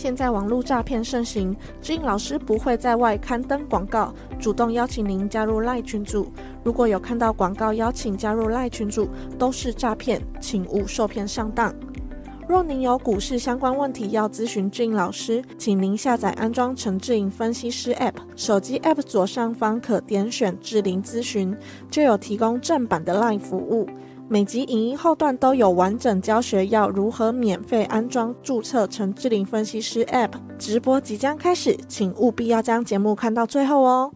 现在网络诈骗盛行，志颖老师不会在外刊登广告，主动邀请您加入赖群组。如果有看到广告邀请加入赖群组，都是诈骗，请勿受骗上当。若您有股市相关问题要咨询志颖老师，请您下载安装陈志颖分析师 App，手机 App 左上方可点选志玲咨询，就有提供正版的 LINE 服务。每集影音后段都有完整教学，要如何免费安装、注册陈志玲分析师 App。直播即将开始，请务必要将节目看到最后哦。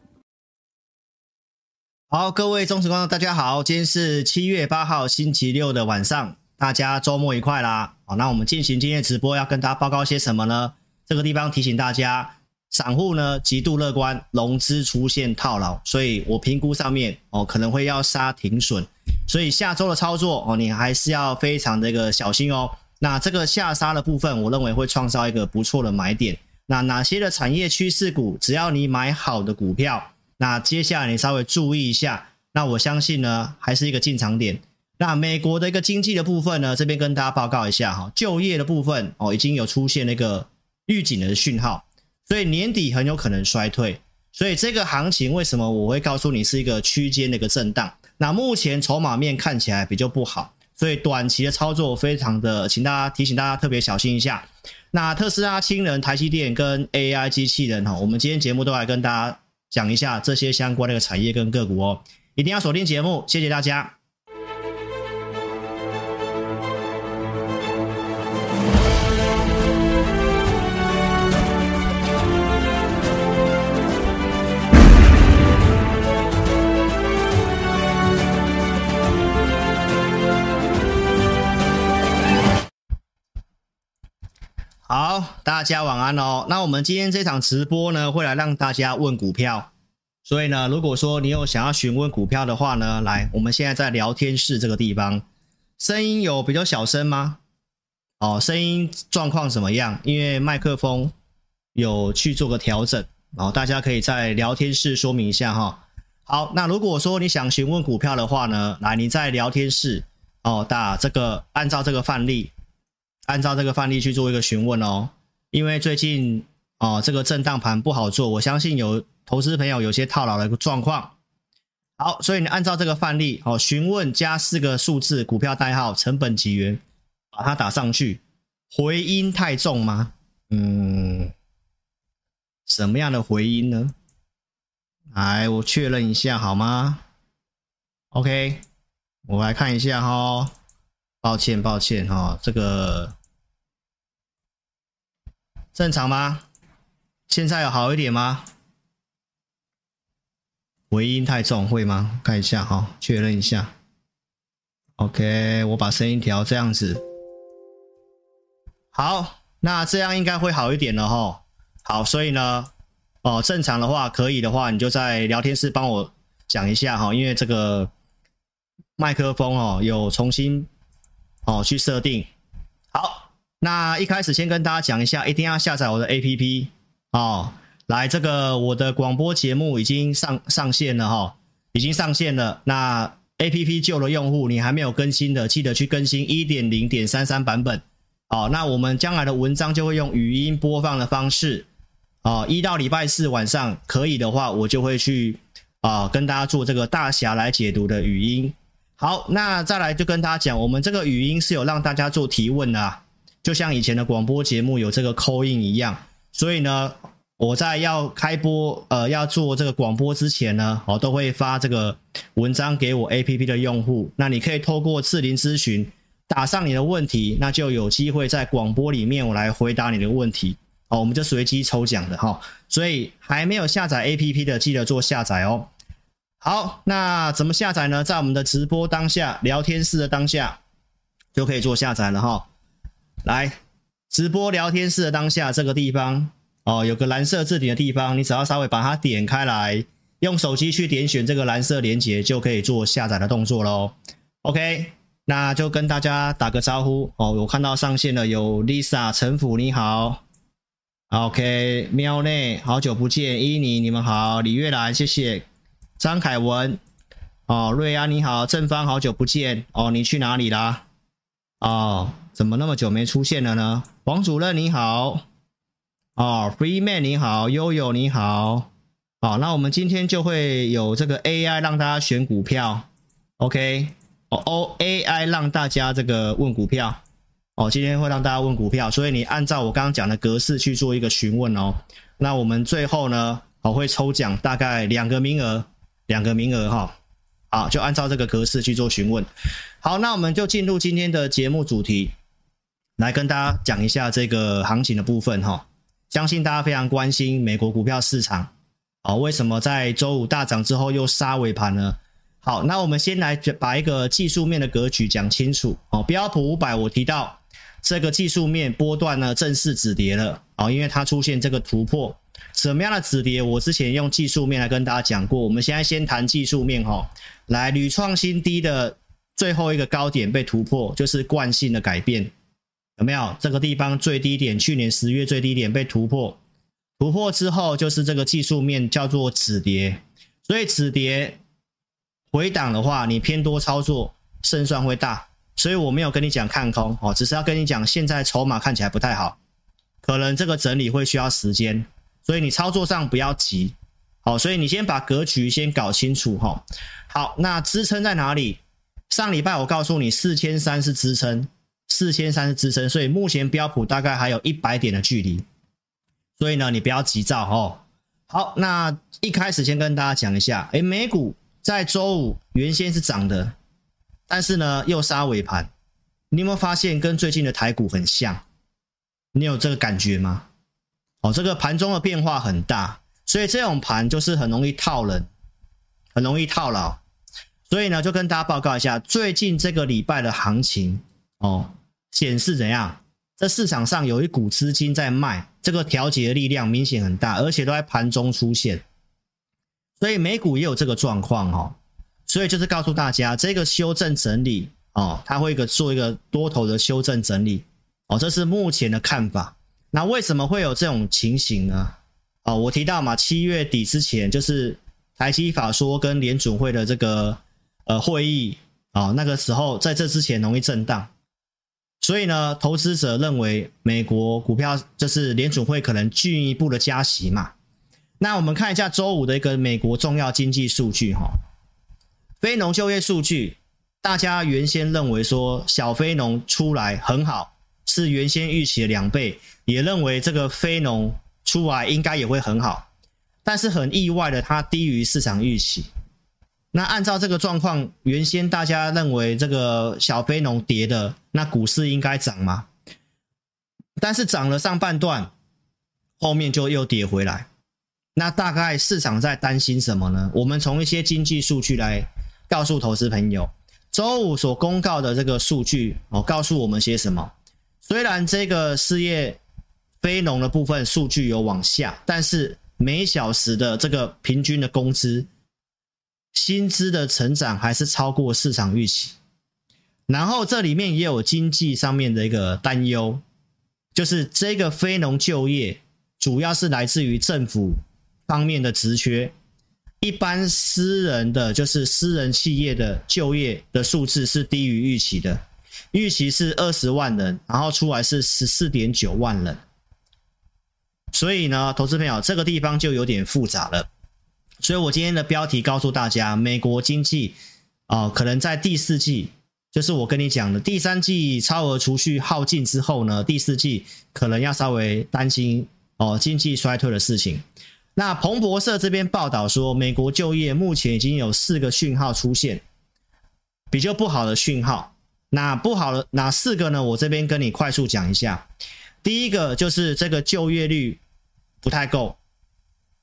好，各位忠实观众，大家好，今天是七月八号星期六的晚上。大家周末愉快啦！好，那我们进行今天直播，要跟大家报告些什么呢？这个地方提醒大家，散户呢极度乐观，融资出现套牢，所以我评估上面哦可能会要杀停损，所以下周的操作哦你还是要非常的一个小心哦。那这个下杀的部分，我认为会创造一个不错的买点。那哪些的产业趋势股，只要你买好的股票，那接下来你稍微注意一下，那我相信呢还是一个进场点。那美国的一个经济的部分呢，这边跟大家报告一下哈，就业的部分哦，已经有出现那个预警的讯号，所以年底很有可能衰退，所以这个行情为什么我会告诉你是一个区间的一个震荡？那目前筹码面看起来比较不好，所以短期的操作非常的，请大家提醒大家特别小心一下。那特斯拉、氢能、台积电跟 AI 机器人哈，我们今天节目都来跟大家讲一下这些相关的一个产业跟个股哦，一定要锁定节目，谢谢大家。好，大家晚安哦。那我们今天这场直播呢，会来让大家问股票。所以呢，如果说你有想要询问股票的话呢，来，我们现在在聊天室这个地方，声音有比较小声吗？哦，声音状况怎么样？因为麦克风有去做个调整，哦，大家可以在聊天室说明一下哈。好，那如果说你想询问股票的话呢，来，你在聊天室哦，打这个，按照这个范例。按照这个范例去做一个询问哦，因为最近哦这个震荡盘不好做，我相信有投资朋友有些套牢的一个状况。好，所以你按照这个范例哦，询问加四个数字股票代号成本几元，把它打上去。回音太重吗？嗯，什么样的回音呢？来，我确认一下好吗？OK，我来看一下哈、哦。抱歉，抱歉哈，这个正常吗？现在有好一点吗？回音太重会吗？看一下哈，确认一下。OK，我把声音调这样子。好，那这样应该会好一点了哈。好，所以呢，哦，正常的话可以的话，你就在聊天室帮我讲一下哈，因为这个麦克风哦有重新。哦，去设定好。那一开始先跟大家讲一下，一定要下载我的 APP 哦。来，这个我的广播节目已经上上线了哈、哦，已经上线了。那 APP 旧的用户，你还没有更新的，记得去更新一点零点三三版本。哦，那我们将来的文章就会用语音播放的方式。哦，一到礼拜四晚上可以的话，我就会去啊、跟大家做这个大侠来解读的语音。好，那再来就跟大家讲，我们这个语音是有让大家做提问的啊，就像以前的广播节目有这个 call in 一样。所以呢，我在要开播呃要做这个广播之前呢，我都会发这个文章给我 APP 的用户。那你可以透过智霖咨询打上你的问题，那就有机会在广播里面我来回答你的问题。哦，我们就随机抽奖的哈。所以还没有下载 APP 的，记得做下载哦。好，那怎么下载呢？在我们的直播当下，聊天室的当下就可以做下载了哈。来，直播聊天室的当下这个地方哦，有个蓝色字体的地方，你只要稍微把它点开来，用手机去点选这个蓝色连接，就可以做下载的动作喽。OK，那就跟大家打个招呼哦。我看到上线了，有 Lisa、陈府，你好。OK，喵内，好久不见，伊妮，你们好，李月兰，谢谢，张凯文，哦，瑞安，你好，正方，好久不见，哦，你去哪里啦？哦，怎么那么久没出现了呢？王主任你好，哦，Freeman 你好，悠悠你好，好，那我们今天就会有这个 AI 让大家选股票，OK，哦哦，AI 让大家这个问股票，哦，今天会让大家问股票，所以你按照我刚刚讲的格式去做一个询问哦。那我们最后呢，我会抽奖大概两个名额，两个名额哈。好，就按照这个格式去做询问。好，那我们就进入今天的节目主题，来跟大家讲一下这个行情的部分哈。相信大家非常关心美国股票市场，哦，为什么在周五大涨之后又杀尾盘呢？好，那我们先来把一个技术面的格局讲清楚哦。标普五百，我提到这个技术面波段呢正式止跌了哦，因为它出现这个突破。什么样的止跌？我之前用技术面来跟大家讲过。我们现在先谈技术面哈，来屡创新低的最后一个高点被突破，就是惯性的改变，有没有？这个地方最低点，去年十月最低点被突破，突破之后就是这个技术面叫做止跌，所以止跌回档的话，你偏多操作胜算会大。所以我没有跟你讲看空哦，只是要跟你讲现在筹码看起来不太好，可能这个整理会需要时间。所以你操作上不要急，好，所以你先把格局先搞清楚哈。好，那支撑在哪里？上礼拜我告诉你四千三是支撑，四千三是支撑，所以目前标普大概还有一百点的距离。所以呢，你不要急躁哦。好，那一开始先跟大家讲一下，诶，美股在周五原先是涨的，但是呢又杀尾盘，你有没有发现跟最近的台股很像？你有这个感觉吗？哦，这个盘中的变化很大，所以这种盘就是很容易套人，很容易套牢。所以呢，就跟大家报告一下，最近这个礼拜的行情哦，显示怎样？这市场上有一股资金在卖，这个调节的力量明显很大，而且都在盘中出现。所以美股也有这个状况哦。所以就是告诉大家，这个修正整理哦，它会一个做一个多头的修正整理哦，这是目前的看法。那为什么会有这种情形呢？哦，我提到嘛，七月底之前就是台积法说跟联准会的这个呃会议啊，那个时候在这之前容易震荡，所以呢，投资者认为美国股票就是联准会可能进一步的加息嘛。那我们看一下周五的一个美国重要经济数据哈，非农就业数据，大家原先认为说小非农出来很好。是原先预期的两倍，也认为这个非农出来应该也会很好，但是很意外的，它低于市场预期。那按照这个状况，原先大家认为这个小非农跌的，那股市应该涨吗？但是涨了上半段，后面就又跌回来。那大概市场在担心什么呢？我们从一些经济数据来告诉投资朋友，周五所公告的这个数据哦，告诉我们些什么？虽然这个事业非农的部分数据有往下，但是每小时的这个平均的工资薪资的成长还是超过市场预期。然后这里面也有经济上面的一个担忧，就是这个非农就业主要是来自于政府方面的职缺，一般私人的就是私人企业的就业的数字是低于预期的。预期是二十万人，然后出来是十四点九万人，所以呢，投资朋友这个地方就有点复杂了。所以我今天的标题告诉大家，美国经济啊、可能在第四季，就是我跟你讲的第三季超额储蓄耗尽之后呢，第四季可能要稍微担心哦、经济衰退的事情。那彭博社这边报道说，美国就业目前已经有四个讯号出现，比较不好的讯号。哪不好的哪四个呢？我这边跟你快速讲一下。第一个就是这个就业率不太够，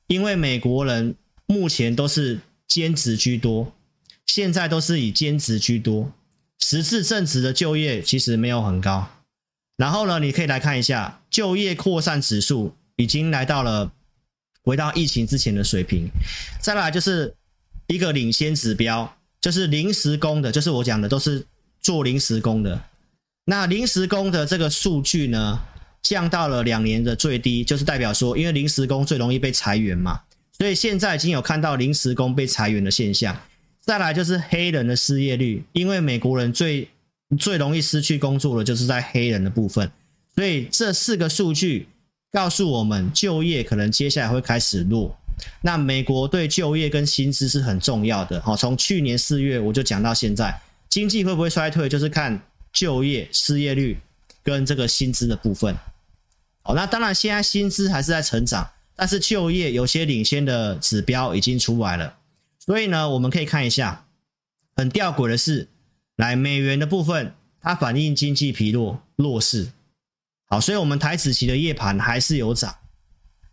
因为美国人目前都是兼职居多，现在都是以兼职居多，实质正职的就业其实没有很高。然后呢，你可以来看一下就业扩散指数已经来到了回到疫情之前的水平。再来就是一个领先指标，就是临时工的，就是我讲的都是做临时工的。那临时工的这个数据呢，降到了两年的最低，就是代表说，因为临时工最容易被裁员嘛，所以现在已经有看到临时工被裁员的现象。再来就是黑人的失业率，因为美国人最最容易失去工作的就是在黑人的部分，所以这四个数据告诉我们，就业可能接下来会开始弱。那美国对就业跟薪资是很重要的，好，从去年四月我就讲到现在，经济会不会衰退，就是看。就业、失业率跟这个薪资的部分，好，那当然现在薪资还是在成长，但是就业有些领先的指标已经出来了，所以呢，我们可以看一下，很吊诡的是，来美元的部分，它反映经济疲弱弱势，好，所以我们台指期的夜盘还是有涨，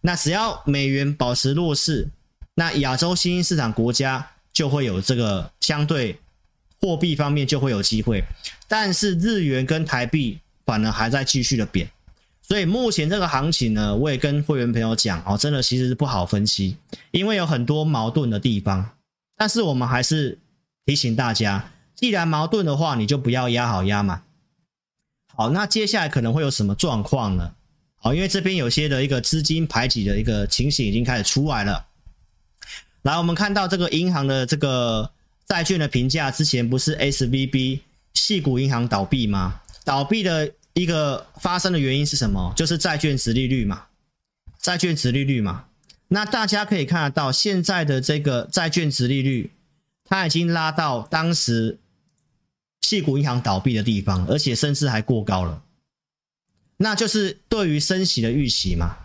那只要美元保持弱势，那亚洲新兴市场国家就会有这个相对。货币方面就会有机会，但是日元跟台币反而还在继续的贬，所以目前这个行情呢，我也跟会员朋友讲哦，真的其实是不好分析，因为有很多矛盾的地方。但是我们还是提醒大家，既然矛盾的话，你就不要压好压满。好，那接下来可能会有什么状况呢？好，因为这边有些的一个资金排挤的一个情形已经开始出来了。来，我们看到这个银行的这个。债券的评价之前不是 SVB 系股银行倒闭吗？倒闭的一个发生的原因是什么？就是债券殖利率嘛，债券殖利率嘛。那大家可以看得到，现在的这个债券殖利率，它已经拉到当时系股银行倒闭的地方，而且甚至还过高了。那就是对于升息的预期嘛。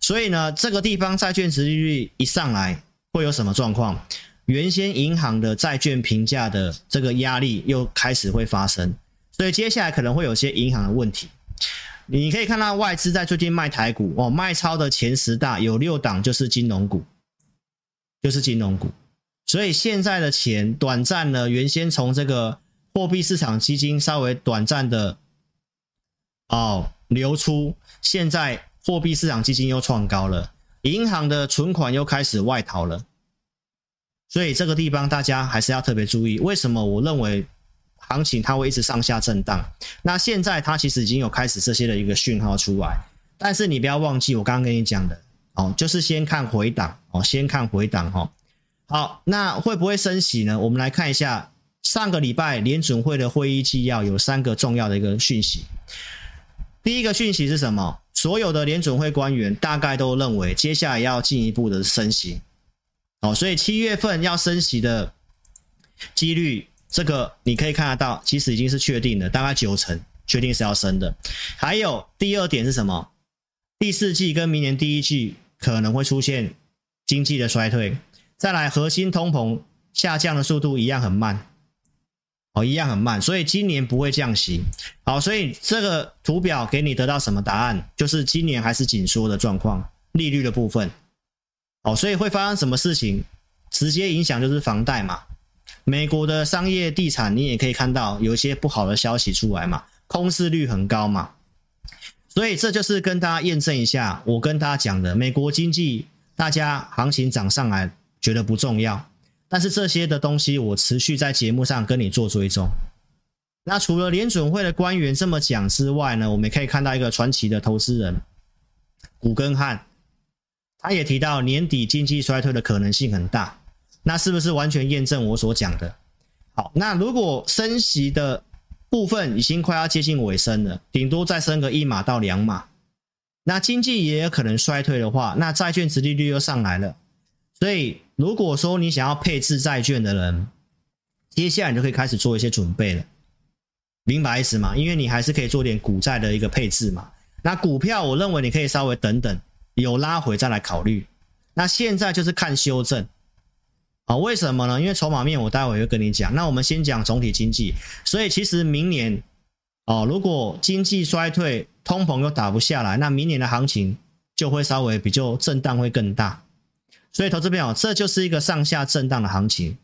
所以呢，这个地方债券殖利率一上来，会有什么状况？原先银行的债券评价的这个压力又开始会发生，所以接下来可能会有些银行的问题。你可以看到外资在最近卖台股哦，卖超的前十大有六档就是金融股，就是金融股。所以现在的钱短暂呢，原先从这个货币市场基金稍微短暂的哦流出，现在货币市场基金又创高了，银行的存款又开始外逃了。所以这个地方大家还是要特别注意，为什么我认为行情它会一直上下震荡？那现在它其实已经有开始这些的一个讯号出来，但是你不要忘记我刚刚跟你讲的哦，就是先看回档哦，先看回档哦。好，那会不会升息呢？我们来看一下上个礼拜联准会的会议纪要有三个重要的一个讯息。第一个讯息是什么？所有的联准会官员大概都认为接下来要进一步的升息。哦，所以七月份要升息的几率，这个你可以看得到，其实已经是确定的，大概九成确定是要升的。还有第二点是什么？第四季跟明年第一季可能会出现经济的衰退。再来，核心通膨下降的速度一样很慢，哦，一样很慢，所以今年不会降息。好，所以这个图表给你得到什么答案？就是今年还是紧缩的状况，利率的部分。哦，所以会发生什么事情？直接影响就是房贷嘛。美国的商业地产，你也可以看到有一些不好的消息出来嘛，空置率很高嘛。所以这就是跟大家验证一下，我跟大家讲的，美国经济大家行情涨上来觉得不重要，但是这些的东西我持续在节目上跟你做追踪。那除了联准会的官员这么讲之外呢，我们也可以看到一个传奇的投资人古根汉。他也提到年底经济衰退的可能性很大，那是不是完全验证我所讲的？好，那如果升息的部分已经快要接近尾声了，顶多再升个一码到两码，那经济也有可能衰退的话，那债券殖利率又上来了。所以如果说你想要配置债券的人，接下来你就可以开始做一些准备了，明白意思吗？因为你还是可以做点股债的一个配置嘛。那股票我认为你可以稍微等等。有拉回再来考虑，那现在就是看修正，啊，为什么呢？因为筹码面我待会会跟你讲。那我们先讲总体经济，所以其实明年，哦，如果经济衰退，通膨又打不下来，那明年的行情就会稍微比较震荡会更大。所以投资朋友，这就是一个上下震荡的行情，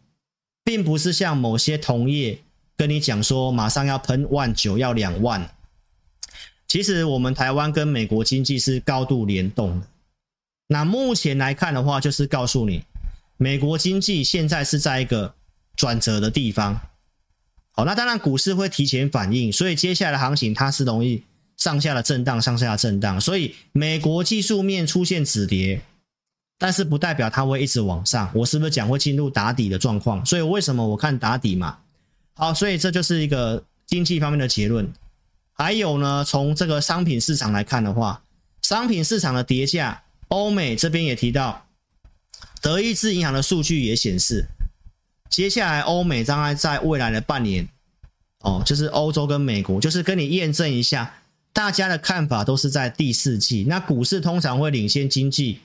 并不是像某些同业跟你讲说马上要喷万九要两万。其实我们台湾跟美国经济是高度联动的，那目前来看的话，就是告诉你，美国经济现在是在一个转折的地方。好，那当然股市会提前反应，所以接下来的行情它是容易上下的震荡，上下的震荡。所以美国技术面出现止跌，但是不代表它会一直往上。我是不是讲会进入打底的状况？所以为什么我看打底嘛？好，所以这就是一个经济方面的结论。还有呢，从这个商品市场来看的话，商品市场的跌价，欧美这边也提到，德意志银行的数据也显示。接下来，欧美将来在未来的半年，哦，就是欧洲跟美国，就是跟你验证一下，大家的看法都是在第四季。那股市通常会领先经济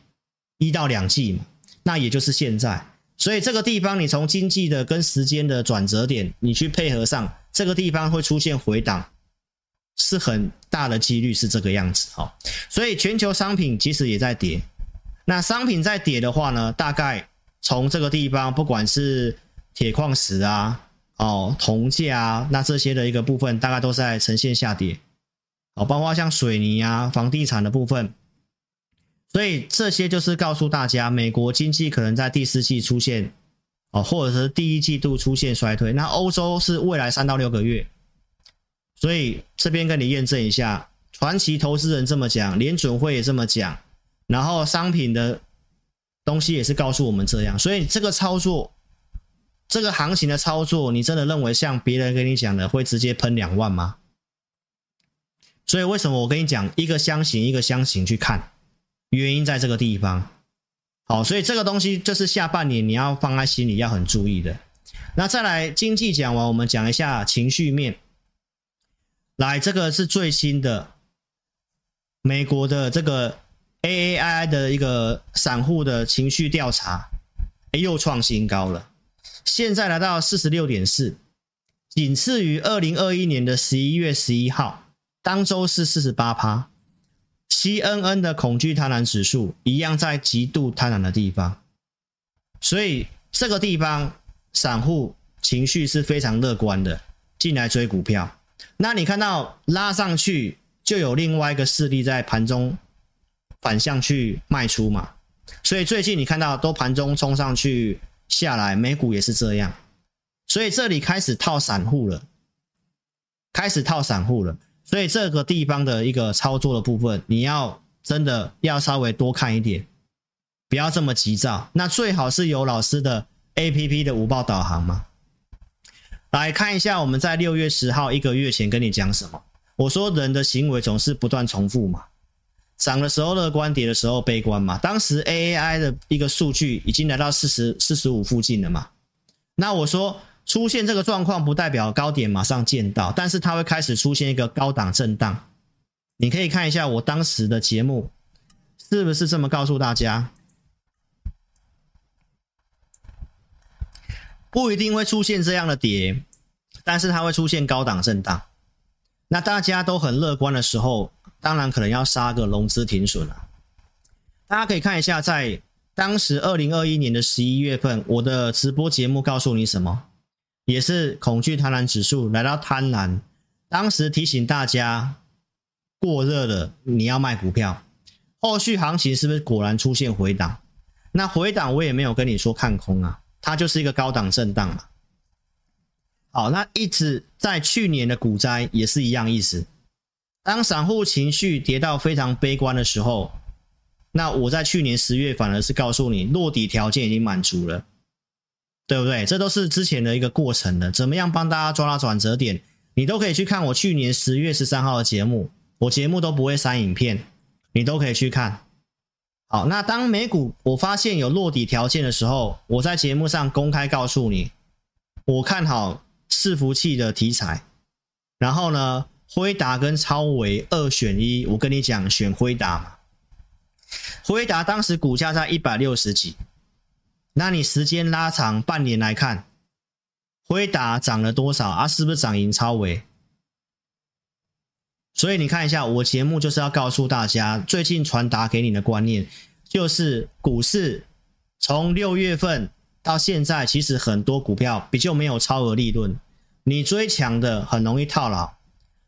一到两季嘛，那也就是现在。所以这个地方，你从经济的跟时间的转折点，你去配合上，这个地方会出现回档，是很大的几率是这个样子。哈，所以全球商品其实也在跌。那商品在跌的话呢，大概从这个地方，不管是铁矿石啊，哦，铜价啊，那这些的一个部分大概都在呈现下跌，哦，包括像水泥啊、房地产的部分，所以这些就是告诉大家，美国经济可能在第四季出现，哦，或者是第一季度出现衰退。那欧洲是未来三到六个月，所以这边跟你验证一下，传奇投资人这么讲，联准会也这么讲，然后商品的东西也是告诉我们这样，所以这个操作。这个行情的操作，你真的认为像别人跟你讲的会直接喷两万吗？所以为什么我跟你讲一个箱型一个箱型去看，原因在这个地方。好，所以这个东西就是下半年你要放在心里要很注意的。那再来经济讲完，我们讲一下情绪面。来，这个是最新的美国的这个 AAI 的一个散户的情绪调查，又创新高了。现在来到四十六点四，仅次于二零二一年的十一月十一号，当周是四十八趴。CNN 的恐惧贪婪指数一样在极度贪婪的地方，所以这个地方散户情绪是非常乐观的，进来追股票。那你看到拉上去，就有另外一个势力在盘中反向去卖出嘛？所以最近你看到都盘中冲上去。下来，美股也是这样，所以这里开始套散户了，开始套散户了，所以这个地方的一个操作的部分，你要真的要稍微多看一点，不要这么急躁。那最好是有老师的 APP 的午报导航嘛。来看一下，我们在六月十号一个月前跟你讲什么？我说人的行为总是不断重复嘛。涨的时候乐观，跌的时候悲观嘛。当时 AAI 的一个数据已经来到四十四十五附近了嘛。那我说出现这个状况不代表高点马上见到，但是它会开始出现一个高档震荡。你可以看一下我当时的节目是不是这么告诉大家？不一定会出现这样的跌，但是它会出现高档震荡。那大家都很乐观的时候。当然可能要杀个融资停损了。大家可以看一下，在当时二零二一年的十一月份，我的直播节目告诉你什么？也是恐惧贪婪指数来到贪婪，当时提醒大家过热了，你要卖股票。后续行情是不是果然出现回档？那回档我也没有跟你说看空啊，它就是一个高档震荡嘛。好，那一直在去年的股灾也是一样意思。当散户情绪跌到非常悲观的时候，那我在去年十月反而是告诉你，落底条件已经满足了，对不对？这都是之前的一个过程的，怎么样帮大家抓到转折点，你都可以去看我去年十月十三号的节目，我节目都不会删影片，你都可以去看。好，那当美股我发现有落底条件的时候，我在节目上公开告诉你，我看好伺服器的题材，然后呢，辉达跟超维二选一，我跟你讲，选辉达。辉达当时股价在一百六十几，那你时间拉长半年来看，辉达涨了多少啊？是不是涨赢超维？所以你看一下，我节目就是要告诉大家，最近传达给你的观念，就是股市从六月份到现在，其实很多股票比较没有超额利润，你追强的很容易套牢。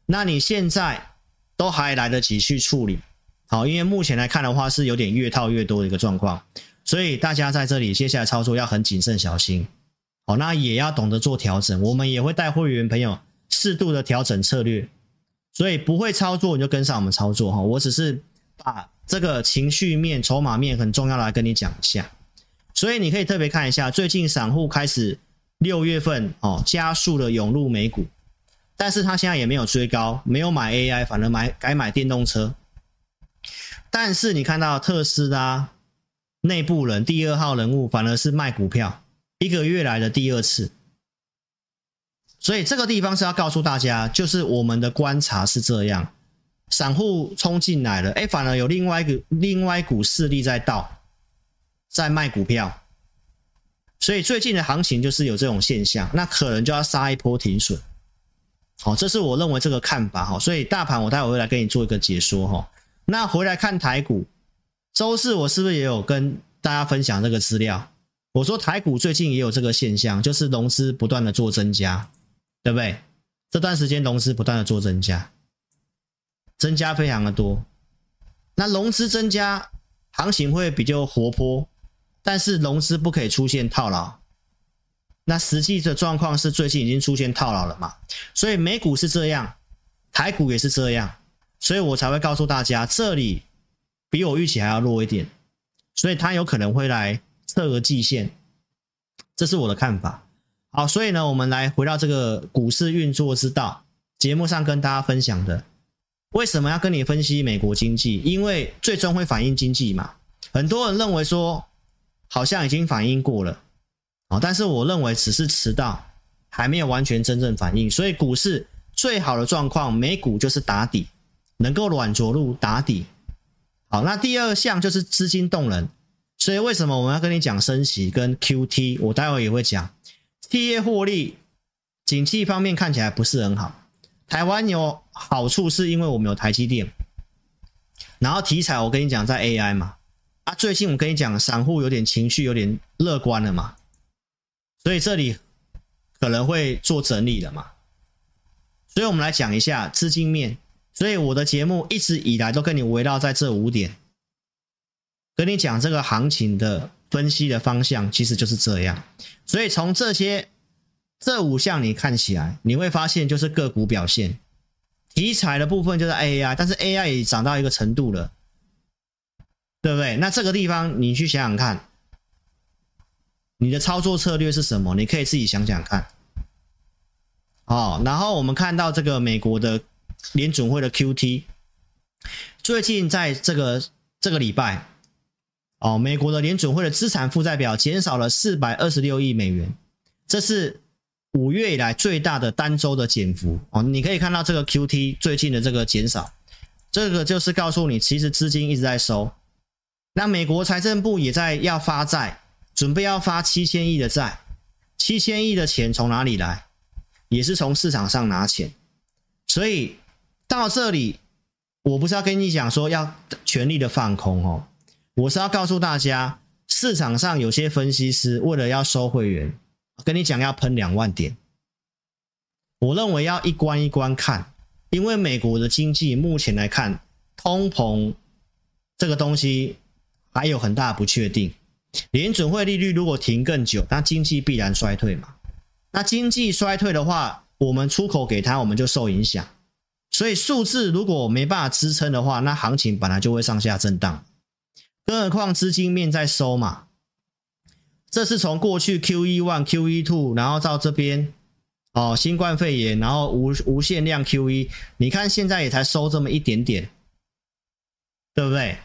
那你现在都还来得及去处理，好，因为目前来看的话是有点越套越多的一个状况，所以大家在这里接下来操作要很谨慎小心。好，那也要懂得做调整，我们也会带会员朋友适度的调整策略，所以不会操作你就跟上我们操作哈。我只是把这个情绪面、筹码面很重要的来跟你讲一下，所以你可以特别看一下，最近散户开始六月份哦加速的涌入美股，但是他现在也没有追高，没有买 AI，反而买改买电动车。但是你看到特斯拉内部人第二号人物反而是卖股票，一个月来的第二次，所以这个地方是要告诉大家，就是我们的观察是这样，散户冲进来了，哎，反而有另外一个另外一股势力在倒，在卖股票，所以最近的行情就是有这种现象，那可能就要杀一波停损，好，这是我认为这个看法哈，所以大盘我待会会来跟你做一个解说哈。那回来看台股，周四我是不是也有跟大家分享这个资料？我说台股最近也有这个现象，就是融资不断的做增加，对不对？这段时间融资不断的做增加，增加非常的多。那融资增加，行情会比较活泼，但是融资不可以出现套牢。那实际的状况是最近已经出现套牢了嘛？所以美股是这样，台股也是这样。所以我才会告诉大家，这里比我预期还要弱一点，所以它有可能会来测个季线，这是我的看法。好，所以呢，我们来回到这个股市运作之道，节目上跟大家分享的，为什么要跟你分析美国经济？因为最终会反映经济嘛。很多人认为说，好像已经反映过了，啊，但是我认为只是迟到，还没有完全真正反映。所以股市最好的状况，美股就是打底。能够软着陆打底，好，那第二项就是资金动能，所以为什么我们要跟你讲升息跟 QT？我待会也会讲，企业获利，景气方面看起来不是很好。台湾有好处是因为我们有台积电，然后题材我跟你讲在 AI 嘛，啊，最近我跟你讲散户有点情绪有点乐观了嘛，所以这里可能会做整理了嘛，所以我们来讲一下资金面。所以我的节目一直以来都跟你围绕在这五点，跟你讲这个行情的分析的方向，其实就是这样。所以从这些这五项你看起来，你会发现就是个股表现，题材的部分就是 AI，但是 AI 也涨到一个程度了，对不对？那这个地方你去想想看，你的操作策略是什么？你可以自己想想看。哦，然后我们看到这个美国的。联准会的 QT，最近在这个这个礼拜，哦，美国的联准会的资产负债表减少了四百二十六亿美元，这是五月以来最大的单周的减幅哦。你可以看到这个 QT 最近的这个减少，这个就是告诉你，其实资金一直在收。那美国财政部也在要发债，准备要发七千亿的债，七千亿的钱从哪里来？也是从市场上拿钱，所以。到这里，我不是要跟你讲说要全力的放空哦，我是要告诉大家，市场上有些分析师为了要收会员，跟你讲要喷两万点，我认为要一关一关看，因为美国的经济目前来看，通膨这个东西还有很大不确定，联准会利率如果停更久，那经济必然衰退嘛，那经济衰退的话，我们出口给他，我们就受影响。所以数字如果没办法支撑的话，那行情本来就会上下震荡。更何况资金面在收嘛，这是从过去 QE one、QE two，然后到这边哦，新冠肺炎，然后无无限量 QE，你看现在也才收这么一点点，对不对？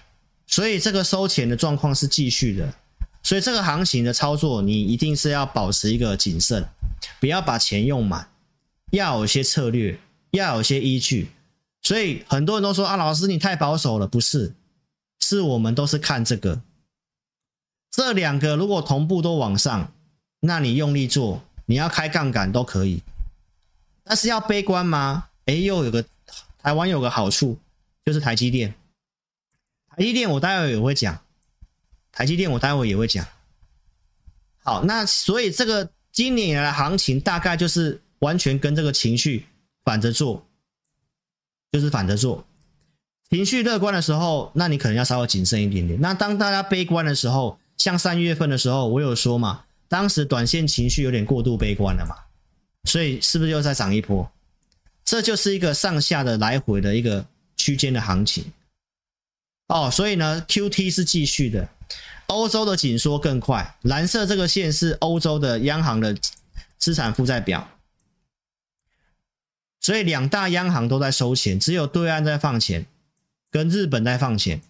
所以这个收钱的状况是继续的。所以这个行情的操作，你一定是要保持一个谨慎，不要把钱用满，要有些策略。要有些依据，所以很多人都说啊，老师你太保守了，不是？是我们都是看这个，这两个如果同步都往上，那你用力做，你要开杠杆都可以。但是要悲观吗？哎，又有个台湾有个好处，就是台积电。台积电我待会也会讲，台积电我待会也会讲。好，那所以这个今年以来的行情大概就是完全跟这个情绪。反着做，就是反着做。情绪乐观的时候，那你可能要稍微谨慎一点点。那当大家悲观的时候，像三月份的时候，我有说嘛，当时短线情绪有点过度悲观了嘛，所以是不是又再涨一波？这就是一个上下的来回的一个区间的行情。哦，所以呢，QT 是继续的，欧洲的紧缩更快。蓝色这个线是欧洲的央行的资产负债表，所以两大央行都在收钱，只有对岸在放钱。跟日本在放钱，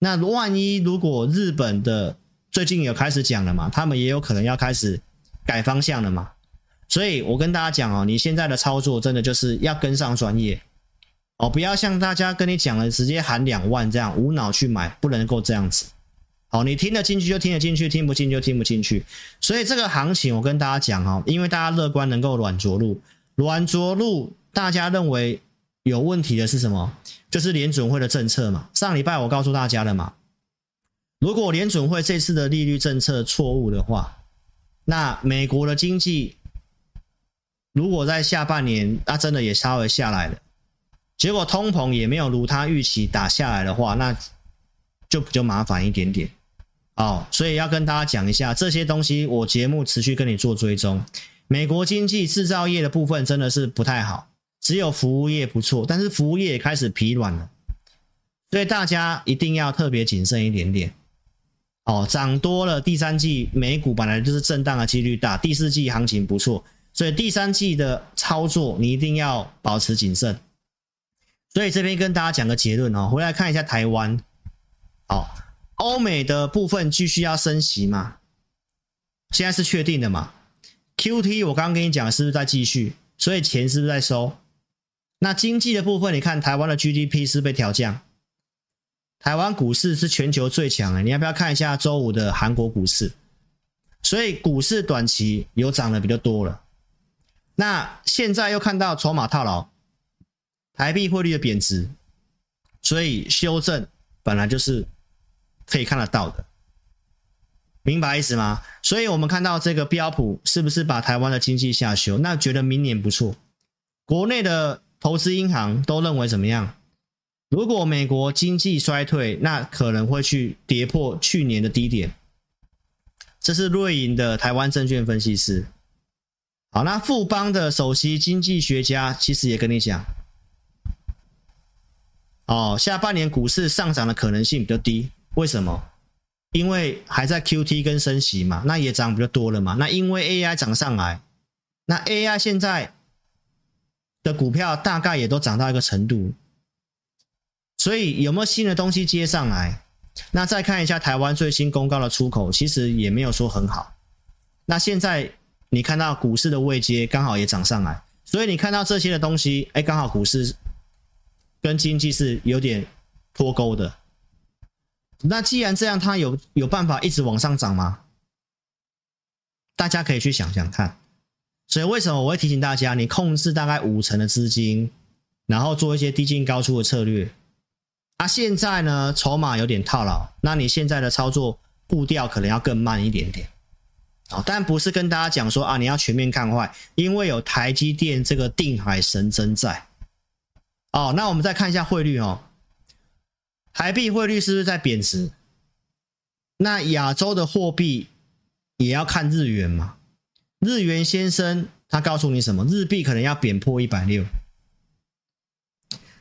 那万一如果日本的最近有开始讲了嘛，他们也有可能要开始改方向了嘛，所以我跟大家讲哦，你现在的操作真的就是要跟上专业哦，不要像大家跟你讲了直接喊两万这样无脑去买，不能够这样子。好，你听得进去就听得进去，听不进就听不进去。所以这个行情我跟大家讲哦，因为大家乐观能够软着陆，软着陆，大家认为。有问题的是什么？就是联准会的政策嘛。上礼拜我告诉大家了嘛，如果联准会这次的利率政策错误的话，那美国的经济如果在下半年，那真的也稍微下来了，结果通膨也没有如他预期打下来的话，那就比较麻烦一点点。哦，所以要跟大家讲一下这些东西，我节目持续跟你做追踪。美国经济制造业的部分真的是不太好。只有服务业不错，但是服务业也开始疲软了，所以大家一定要特别谨慎一点点。哦，涨多了，第三季美股本来就是震荡的几率大，第四季行情不错，所以第三季的操作你一定要保持谨慎。所以这边跟大家讲个结论哦，回来看一下台湾。好，欧美的部分继续要升息嘛？现在是确定的嘛？QT 我刚刚跟你讲是不是在继续？所以钱是不是在收？那经济的部分，你看台湾的 GDP 是被调降，台湾股市是全球最强的，你要不要看一下周五的韩国股市？所以股市短期有涨的比较多了。那现在又看到筹码套牢，台币汇率的贬值，所以修正本来就是可以看得到的，明白意思吗？所以我们看到这个标普是不是把台湾的经济下修？那觉得明年不错，国内的。投资银行都认为怎么样？如果美国经济衰退，那可能会去跌破去年的低点。这是瑞银的台湾证券分析师。好，那富邦的首席经济学家其实也跟你讲，哦，下半年股市上涨的可能性比较低。为什么？因为还在 QT 跟升息嘛，那也涨比较多了嘛。那因为 AI 涨上来，那 AI 现在。的股票大概也都涨到一个程度，所以有没有新的东西接上来？那再看一下台湾最新公告的出口，其实也没有说很好。那现在你看到股市的位阶刚好也涨上来，所以你看到这些的东西，哎，刚好股市跟经济是有点脱钩的。那既然这样，它有有办法一直往上涨吗？大家可以去想想看。所以为什么我会提醒大家，你控制大概五成的资金，然后做一些低进高出的策略。啊，现在呢，筹码有点套牢，那你现在的操作步调可能要更慢一点点。哦，但不是跟大家讲说啊，你要全面看坏，因为有台积电这个定海神针在。哦，那我们再看一下汇率哦，台币汇率是不是在贬值？那亚洲的货币也要看日元嘛。日元先生，他告诉你什么？日币可能要贬破一百六。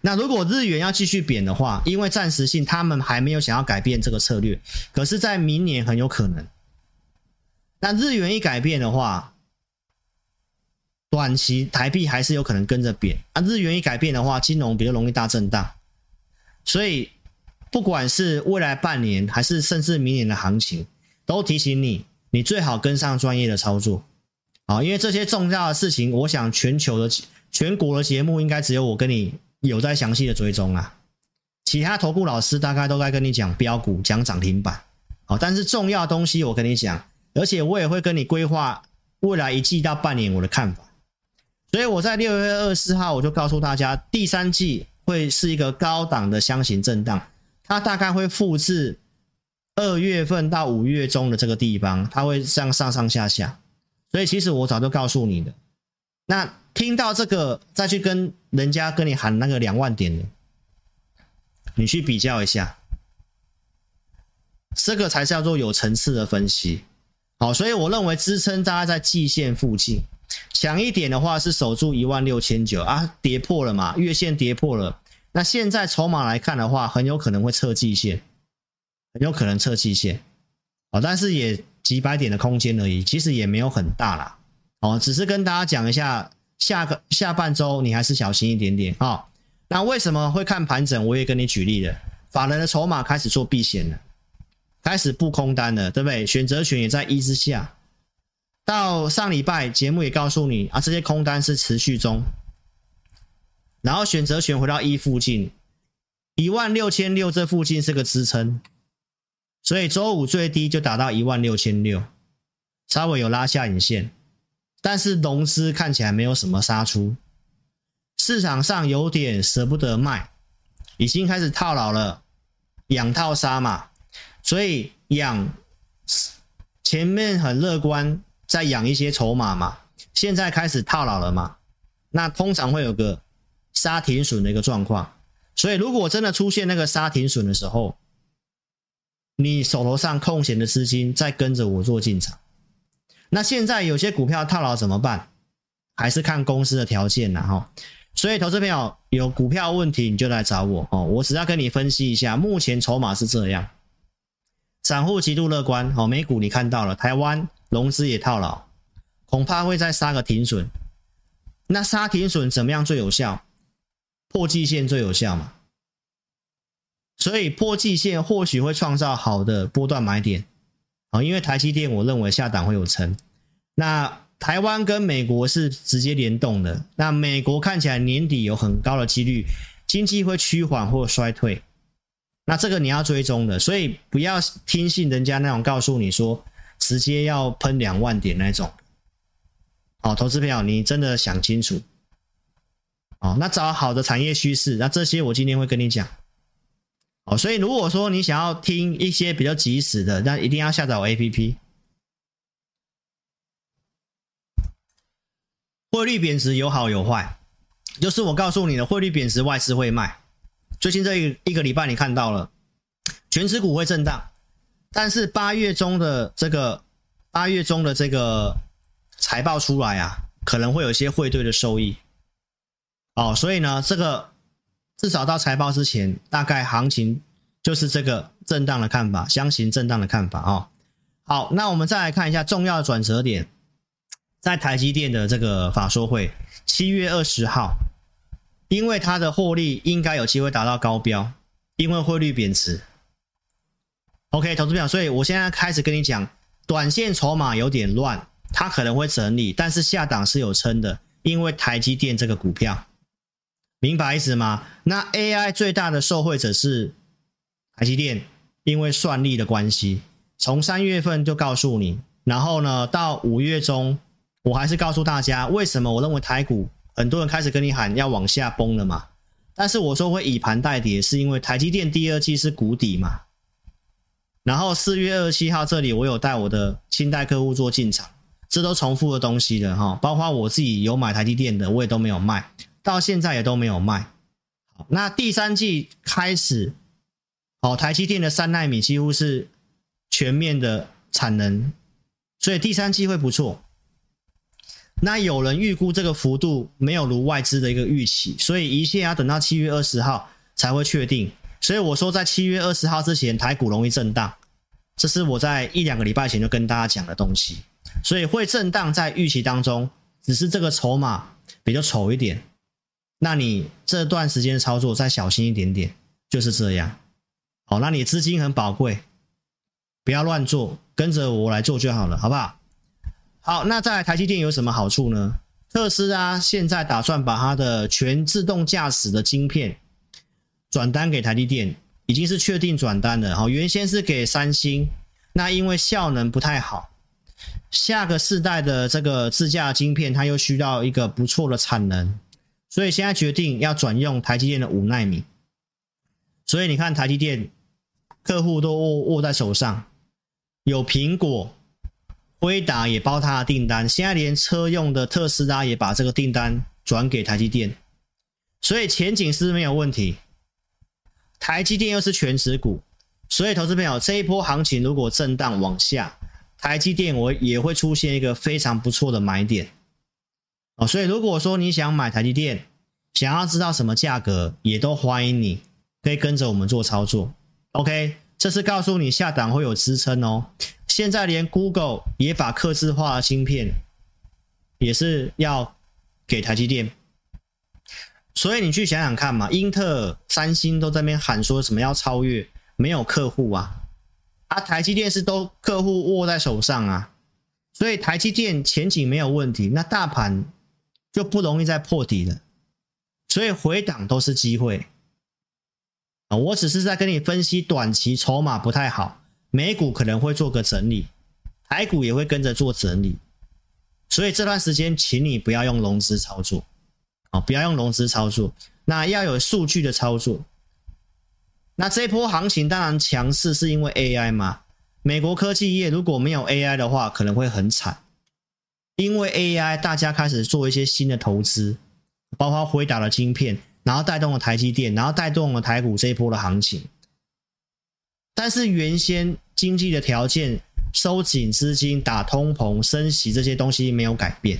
那如果日元要继续贬的话，因为暂时性他们还没有想要改变这个策略，可是，在明年很有可能。那日元一改变的话，短期台币还是有可能跟着贬。啊，日元一改变的话，金融比较容易大震荡。所以，不管是未来半年，还是甚至明年的行情，都提醒你，你最好跟上专业的操作。啊，因为这些重要的事情，我想全球的、全国的节目应该只有我跟你有在详细的追踪啊。其他投顾老师大概都在跟你讲标股、讲涨停板。好，但是重要的东西我跟你讲，而且我也会跟你规划未来一季到半年我的看法。所以我在六月二十四号我就告诉大家，第三季会是一个高档的箱型震荡，它大概会复制二月份到五月中的这个地方，它会这样上上下下。所以其实我早就告诉你的，那听到这个再去跟人家跟你喊那个两万点的，你去比较一下，这个才是叫做有层次的分析。好，所以我认为支撑大概在季线附近，强一点的话是守住一万六千九啊，跌破了嘛，月线跌破了。那现在筹码来看的话，很有可能会测季线，很有可能测季线。哦，但是也几百点的空间而已，其实也没有很大啦。哦，只是跟大家讲一下，下个下半周你还是小心一点点啊。那为什么会看盘整？我也跟你举例了，法人的筹码开始做避险了。开始布空单了，对不对？选择权也在一之下。到上礼拜节目也告诉你啊，这些空单是持续中。然后选择权回到一附近，一万六千六这附近是个支撑，所以周五最低就达到一万六千六，稍微有拉下影线，但是融资看起来没有什么杀出，市场上有点舍不得卖，已经开始套牢了，养套杀嘛。所以养前面很乐观，在养一些筹码嘛，现在开始套牢了嘛，那通常会有个杀停损的一个状况。所以如果真的出现那个杀停损的时候，你手头上空闲的资金再跟着我做进场。那现在有些股票套牢怎么办？还是看公司的条件呐哈。所以投资朋友有股票问题你就来找我哦，我只要跟你分析一下，目前筹码是这样。散户极度乐观，哦，美股你看到了，台湾融资也套牢，恐怕会再杀个停损。那杀停损怎么样最有效？破季线最有效嘛。所以破季线或许会创造好的波段买点，啊，因为台积电我认为下档会有撑。那台湾跟美国是直接联动的，那美国看起来年底有很高的几率经济会趋缓或衰退。那这个你要追踪的，所以不要听信人家那种告诉你说直接要喷两万点那种。好，投资朋友，你真的想清楚。哦，那找好的产业趋势，那这些我今天会跟你讲。哦，所以如果说你想要听一些比较及时的，那一定要下载我 APP。汇率贬值有好有坏，就是我告诉你的，汇率贬值外资会卖。最近这一一个礼拜，你看到了，权值股会震荡，但是八月中的这个八月中的这个财报出来啊，可能会有一些汇兑的收益，哦，所以呢，这个至少到财报之前，大概行情就是这个震荡的看法，箱型震荡的看法啊、哦。好，那我们再来看一下重要的转折点，在台积电的这个法说会，七月二十号。因为它的获利应该有机会达到高标，因为汇率贬值。OK，投资票，所以我现在开始跟你讲，短线筹码有点乱，它可能会整理，但是下档是有撑的，因为台积电这个股票，明白意思吗？那 AI 最大的受惠者是台积电，因为算力的关系，从三月份就告诉你，然后呢，到五月中，我还是告诉大家，为什么我认为台股。很多人开始跟你喊要往下崩了嘛，但是我说会以盘代跌，是因为台积电第二季是谷底嘛。然后四月二十七号这里我有带我的清代客户做进场，这都重复的东西的哈，包括我自己有买台积电的，我也都没有卖，到现在也都没有卖。好，那第三季开始，哦，台积电的三纳米几乎是全面的产能，所以第三季会不错。那有人预估这个幅度没有如外资的一个预期，所以一切要等到七月二十号才会确定。所以我说，在七月二十号之前，台股容易震荡，这是我在一两个礼拜前就跟大家讲的东西。所以会震荡在预期当中，只是这个筹码比较丑一点。那你这段时间操作再小心一点点，就是这样。好，那你资金很宝贵，不要乱做，跟着我来做就好了，好不好？好，那在台积电有什么好处呢？特斯拉现在打算把它的全自动驾驶的晶片转单给台积电，已经是确定转单了。好，原先是给三星，那因为效能不太好，下个世代的这个自驾晶片，它又需要一个不错的产能，所以现在决定要转用台积电的五纳米。所以你看，台积电客户都握握在手上，有苹果。辉达也包他的订单，现在连车用的特斯拉也把这个订单转给台积电，所以前景是没有问题。台积电又是全值股，所以投资朋友这一波行情如果震荡往下，台积电我也会出现一个非常不错的买点。哦，所以如果说你想买台积电，想要知道什么价格，也都欢迎你可以跟着我们做操作。OK，这是告诉你下档会有支撑哦。现在连 Google 也把客制化的芯片也是要给台积电，所以你去想想看嘛，英特尔、三星都在那边喊说什么要超越，没有客户啊，啊，台积电是都客户握在手上啊，所以台积电前景没有问题，那大盘就不容易再破底了。所以回档都是机会啊！我只是在跟你分析短期筹码不太好，美股可能会做个整理，台股也会跟着做整理。所以这段时间，请你不要用融资操作啊，不要用融资操作，那要有数据的操作。那这波行情当然强势，是因为 AI 嘛？美国科技业如果没有 AI 的话，可能会很惨，因为 AI 大家开始做一些新的投资。包括辉达的晶片，然后带动了台积电，然后带动了台股这一波的行情。但是原先经济的条件收紧资金、打通膨、升息这些东西没有改变，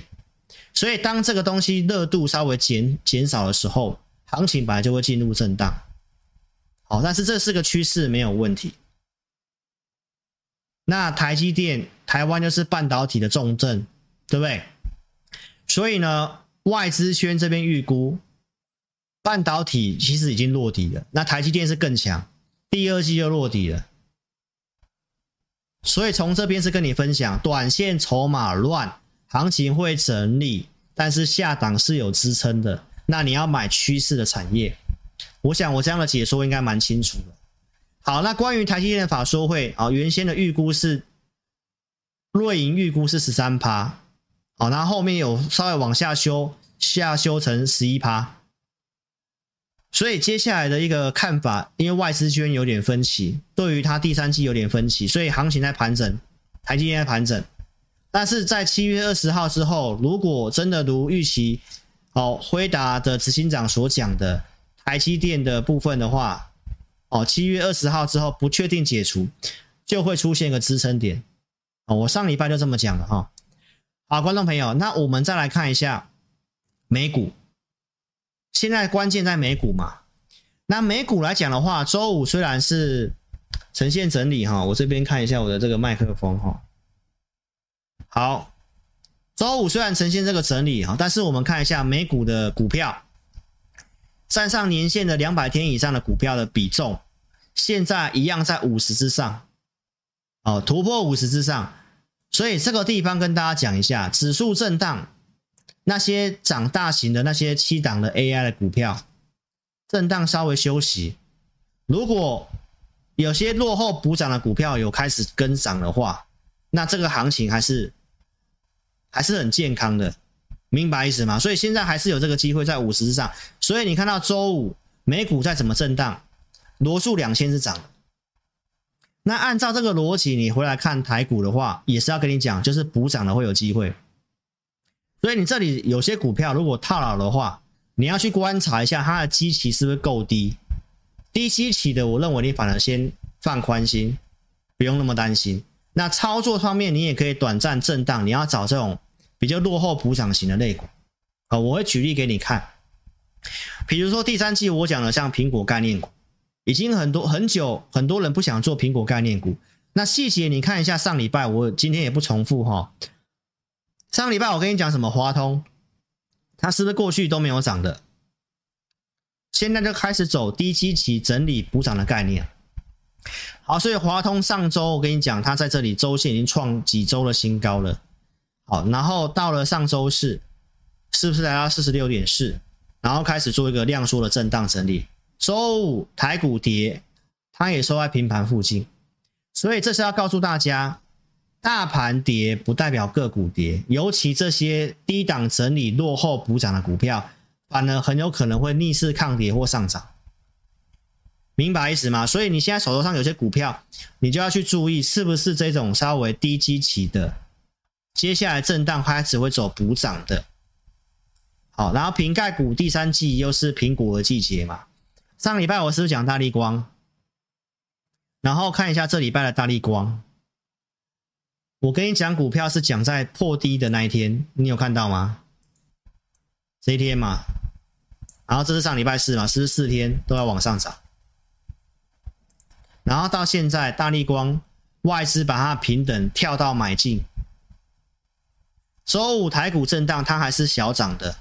所以当这个东西热度稍微减减少的时候，行情本来就会进入震荡。好，但是这是个趋势，没有问题。那台积电，台湾就是半导体的重镇，对不对？所以呢？外资圈这边预估，半导体其实已经落底了。那台积电是更强，第二季就落底了。所以从这边是跟你分享，短线筹码乱，行情会整理，但是下档是有支撑的。那你要买趋势的产业，我想我这样的解说应该蛮清楚的。好，那关于台积电的法说会啊，原先的预估是，瑞银预估是十三趴。好，然后面有稍微往下修，下修成十一趴，所以接下来的一个看法，因为外资圈有点分歧，对于它第三季有点分歧，所以行情在盘整，台积电在盘整，但是在七月二十号之后，如果真的如预期，哦，辉达的执行长所讲的台积电的部分的话，哦，七月二十号之后不确定解除，就会出现一个支撑点，哦，我上礼拜就这么讲了哈。好，观众朋友，那我们再来看一下美股。现在关键在美股嘛？那美股来讲的话，周五虽然是呈现整理哈，我这边看一下我的这个麦克风哈。好，周五虽然呈现这个整理哈，但是我们看一下美股的股票，站上年线的两百天以上的股票的比重，现在一样在五十之上，哦，突破五十之上。所以这个地方跟大家讲一下，指数震荡，那些涨大型的那些七档的 AI 的股票，震荡稍微休息。如果有些落后补涨的股票有开始跟涨的话，那这个行情还是还是很健康的，明白意思吗？所以现在还是有这个机会在五十之上。所以你看到周五美股再怎么震荡，罗素两千是涨的。那按照这个逻辑，你回来看台股的话，也是要跟你讲，就是补涨的会有机会。所以你这里有些股票如果套牢的话，你要去观察一下它的基期是不是够低。低基期的，我认为你反而先放宽心，不用那么担心。那操作方面，你也可以短暂震荡，你要找这种比较落后补涨型的类股。啊，我会举例给你看，比如说第三季我讲的像苹果概念股。已经很多很久，很多人不想做苹果概念股。那细节你看一下，上礼拜我今天也不重复哈。上礼拜我跟你讲什么？华通，它是不是过去都没有涨的？现在就开始走低基期整理补涨的概念。好，所以华通上周我跟你讲，它在这里周线已经创几周的新高了。好，然后到了上周四，是不是来到四十六点四？然后开始做一个量缩的震荡整理。周五台股跌，它也收在平盘附近，所以这是要告诉大家，大盘跌不代表个股跌，尤其这些低档整理落后补涨的股票，反而很有可能会逆势抗跌或上涨，明白意思吗？所以你现在手头上有些股票，你就要去注意是不是这种稍微低基期的，接下来震荡开始会走补涨的。好，然后瓶盖股第三季又是苹果的季节嘛。上礼拜我是不是讲大立光？然后看一下这礼拜的大立光。我跟你讲，股票是讲在破低的那一天，你有看到吗？这一天嘛，然后这是上礼拜四嘛，是不是四天都要往上涨？然后到现在，大立光外资把它平等跳到买进。周五台股震荡，它还是小涨的。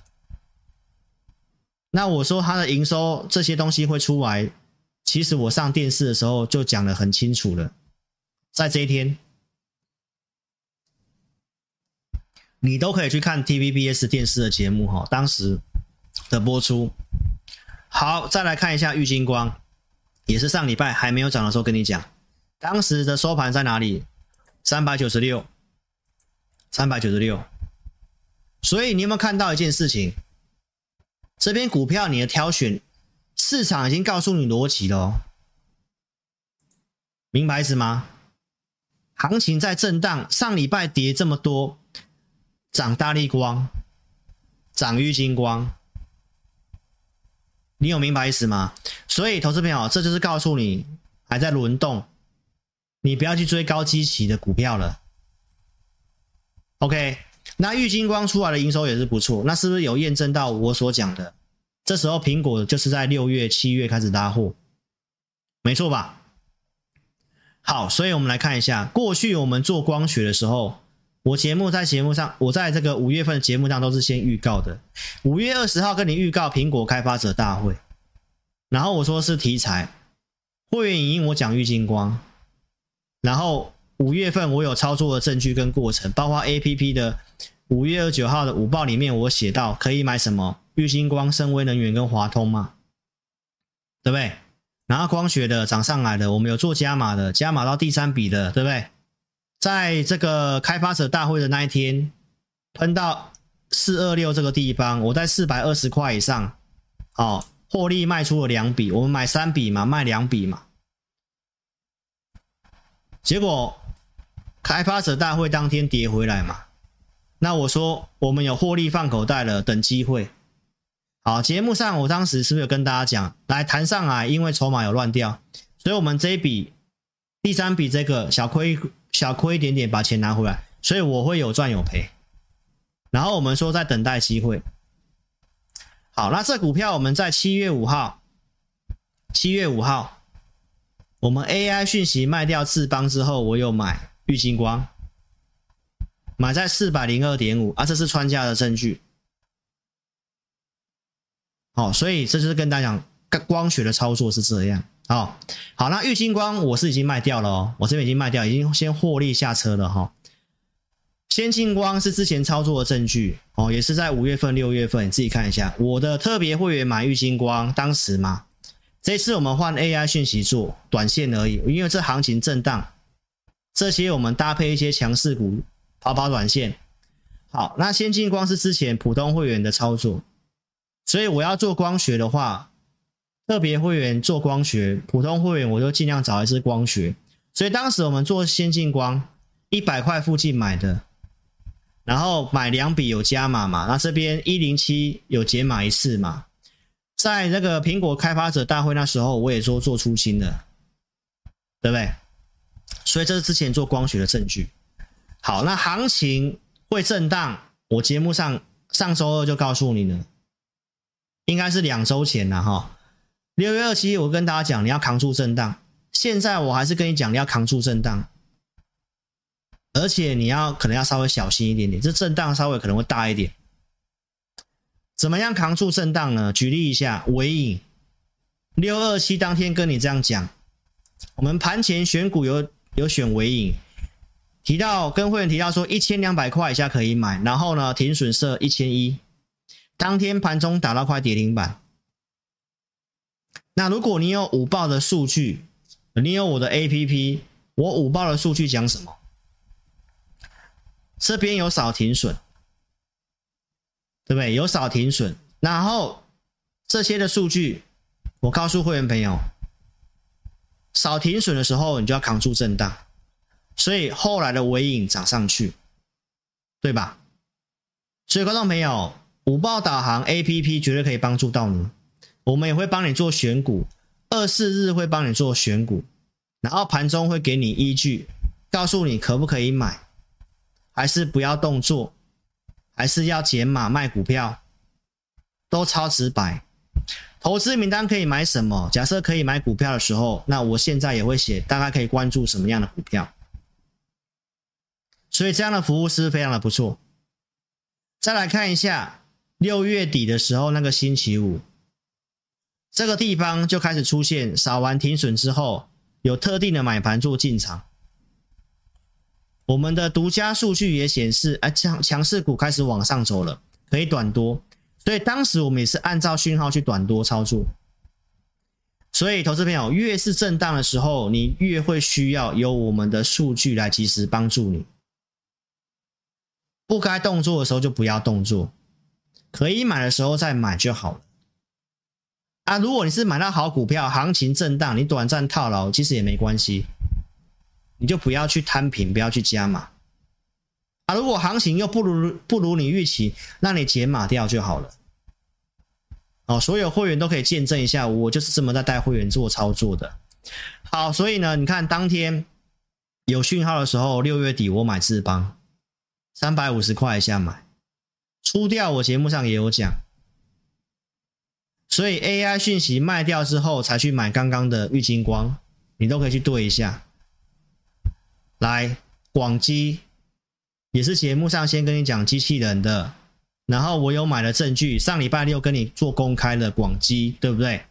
那我说它的营收这些东西会出来，其实我上电视的时候就讲得很清楚了。在这一天，你都可以去看 TVBS 电视的节目哈，当时的播出。好，再来看一下玉金光。也是上礼拜还没有涨的时候跟你讲，当时的收盘在哪里？三百九十六，三百九十六。所以你有没有看到一件事情？这边股票你的挑选，市场已经告诉你逻辑了，明白意思吗？行情在震荡，上礼拜跌这么多，涨大力光，涨玉金光。你有明白意思吗？所以，投资朋友，这就是告诉你还在轮动，你不要去追高基期的股票了。OK，那玉金光出来的营收也是不错，那是不是有验证到我所讲的？这时候苹果就是在六月、七月开始拉货，没错吧？好，所以我们来看一下，过去我们做光学的时候。我节目在节目上，我在这个五月份的节目上都是先预告的。五月二十号跟你预告苹果开发者大会，然后我说是题材，会员影音我讲玉金光，然后五月份我有操作的证据跟过程，包括 APP 的五月二十九号的午报里面我写到可以买什么玉星光、深威能源跟华通嘛，对不对？然后光学的涨上来的，我们有做加码的，加码到第三笔的，对不对？在这个开发者大会的那一天，喷到四二六这个地方，我在四百二十块以上，哦，获利卖出了两笔，我们买三笔嘛，卖两笔嘛。结果开发者大会当天跌回来嘛，那我说我们有获利放口袋了，等机会。好，节目上我当时是不是有跟大家讲，来谈上来，因为筹码有乱掉，所以我们这一笔第三笔这个小亏。小亏一点点，把钱拿回来，所以我会有赚有赔。然后我们说在等待机会。好，那这股票我们在七月五号，七月五号，我们 AI 讯息卖掉智邦之后，我又买玉金光，买在四百零二点五啊，这是穿价的证据。好，所以这就是跟大家讲，光学的操作是这样。好好，那玉金光我是已经卖掉了哦，我这边已经卖掉，已经先获利下车了哈。先进光是之前操作的证据哦，也是在五月份、六月份，你自己看一下。我的特别会员买玉金光，当时嘛，这次我们换 AI 讯息做短线而已，因为这行情震荡，这些我们搭配一些强势股跑跑短线。好，那先进光是之前普通会员的操作，所以我要做光学的话。特别会员做光学，普通会员我就尽量找一支光学。所以当时我们做先进光，一百块附近买的，然后买两笔有加码嘛，那这边一零七有减码一次嘛，在那个苹果开发者大会那时候，我也说做出清的，对不对？所以这是之前做光学的证据。好，那行情会震荡，我节目上上周二就告诉你了，应该是两周前了哈。六月二七，我跟大家讲，你要扛住震荡。现在我还是跟你讲，你要扛住震荡，而且你要可能要稍微小心一点点，这震荡稍微可能会大一点。怎么样扛住震荡呢？举例一下，尾影六二七当天跟你这样讲，我们盘前选股有有选尾影，提到跟会员提到说一千两百块以下可以买，然后呢停损设一千一，当天盘中打到快跌停板。那如果你有午报的数据，你有我的 APP，我午报的数据讲什么？这边有少停损，对不对？有少停损，然后这些的数据，我告诉会员朋友，少停损的时候，你就要扛住震荡，所以后来的尾影涨上去，对吧？所以观众朋友，五报导航 APP 绝对可以帮助到你。我们也会帮你做选股，二四日会帮你做选股，然后盘中会给你依据，告诉你可不可以买，还是不要动作，还是要减码卖股票，都超直白。投资名单可以买什么？假设可以买股票的时候，那我现在也会写，大概可以关注什么样的股票。所以这样的服务是非常的不错。再来看一下六月底的时候，那个星期五，这个地方就开始出现扫完停损之后，有特定的买盘做进场。我们的独家数据也显示，哎，强强势股开始往上走了，可以短多。所以当时我们也是按照讯号去短多操作。所以投资朋友，越是震荡的时候，你越会需要有我们的数据来及时帮助你。不该动作的时候就不要动作，可以买的时候再买就好了。啊，如果你是买到好股票，行情震荡，你短暂套牢，其实也没关系，你就不要去摊平，不要去加码。啊，如果行情又不如不如你预期，那你减码掉就好了。哦，所有会员都可以见证一下，我就是这么在带会员做操作的。好，所以呢，你看当天有讯号的时候，六月底我买智邦。三百五十块一下买，出掉我节目上也有讲，所以 AI 讯息卖掉之后才去买刚刚的玉金光，你都可以去对一下。来，广基也是节目上先跟你讲机器人的，然后我有买的证据，上礼拜六跟你做公开的广基，对不对？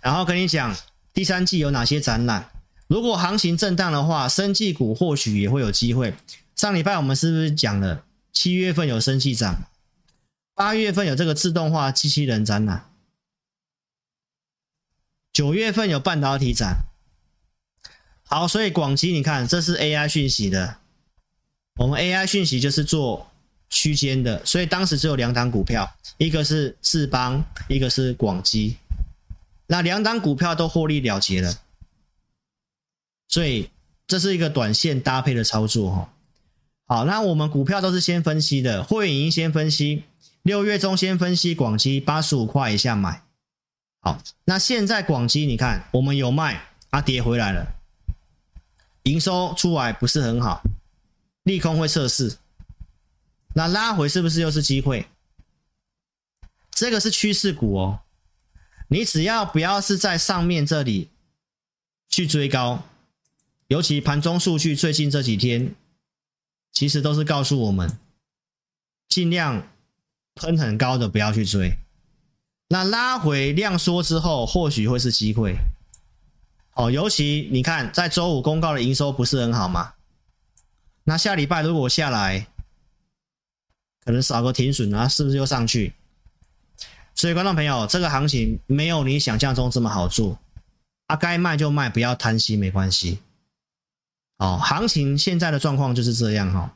然后跟你讲第三季有哪些展览，如果行情震荡的话，生技股或许也会有机会。上礼拜我们是不是讲了七月份有生技展，八月份有这个自动化机器人展览，九月份有半导体展。好，所以广基你看，这是 AI 讯息的，我们 AI 讯息就是做区间的，所以当时只有两档股票，一个是智邦，一个是广基，那两档股票都获利了结了，所以这是一个短线搭配的操作哈。好，那我们股票都是先分析的，会员已经先分析，六月中先分析广基八十五块以下买。好，那现在广基你看，我们有卖，啊跌回来了，营收出来不是很好，利空会测试，那拉回是不是又是机会？这个是趋势股哦，你只要不要是在上面这里去追高，尤其盘中数据最近这几天。其实都是告诉我们，尽量喷很高的不要去追。那拉回量缩之后，或许会是机会。哦，尤其你看，在周五公告的营收不是很好吗？那下礼拜如果下来，可能少个停损啊，是不是又上去？所以观众朋友，这个行情没有你想象中这么好做。啊，该卖就卖，不要贪心，没关系。哦，行情现在的状况就是这样哈、哦。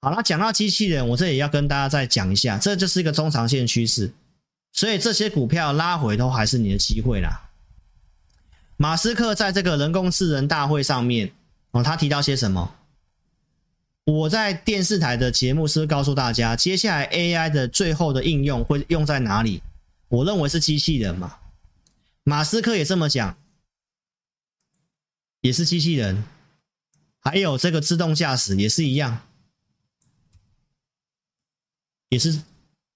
好了，讲到机器人，我这里要跟大家再讲一下，这就是一个中长线趋势，所以这些股票拉回都还是你的机会啦。马斯克在这个人工智能大会上面，哦，他提到些什么？我在电视台的节目是告诉大家，接下来 AI 的最后的应用会用在哪里？我认为是机器人嘛。马斯克也这么讲，也是机器人。还有这个自动驾驶也是一样，也是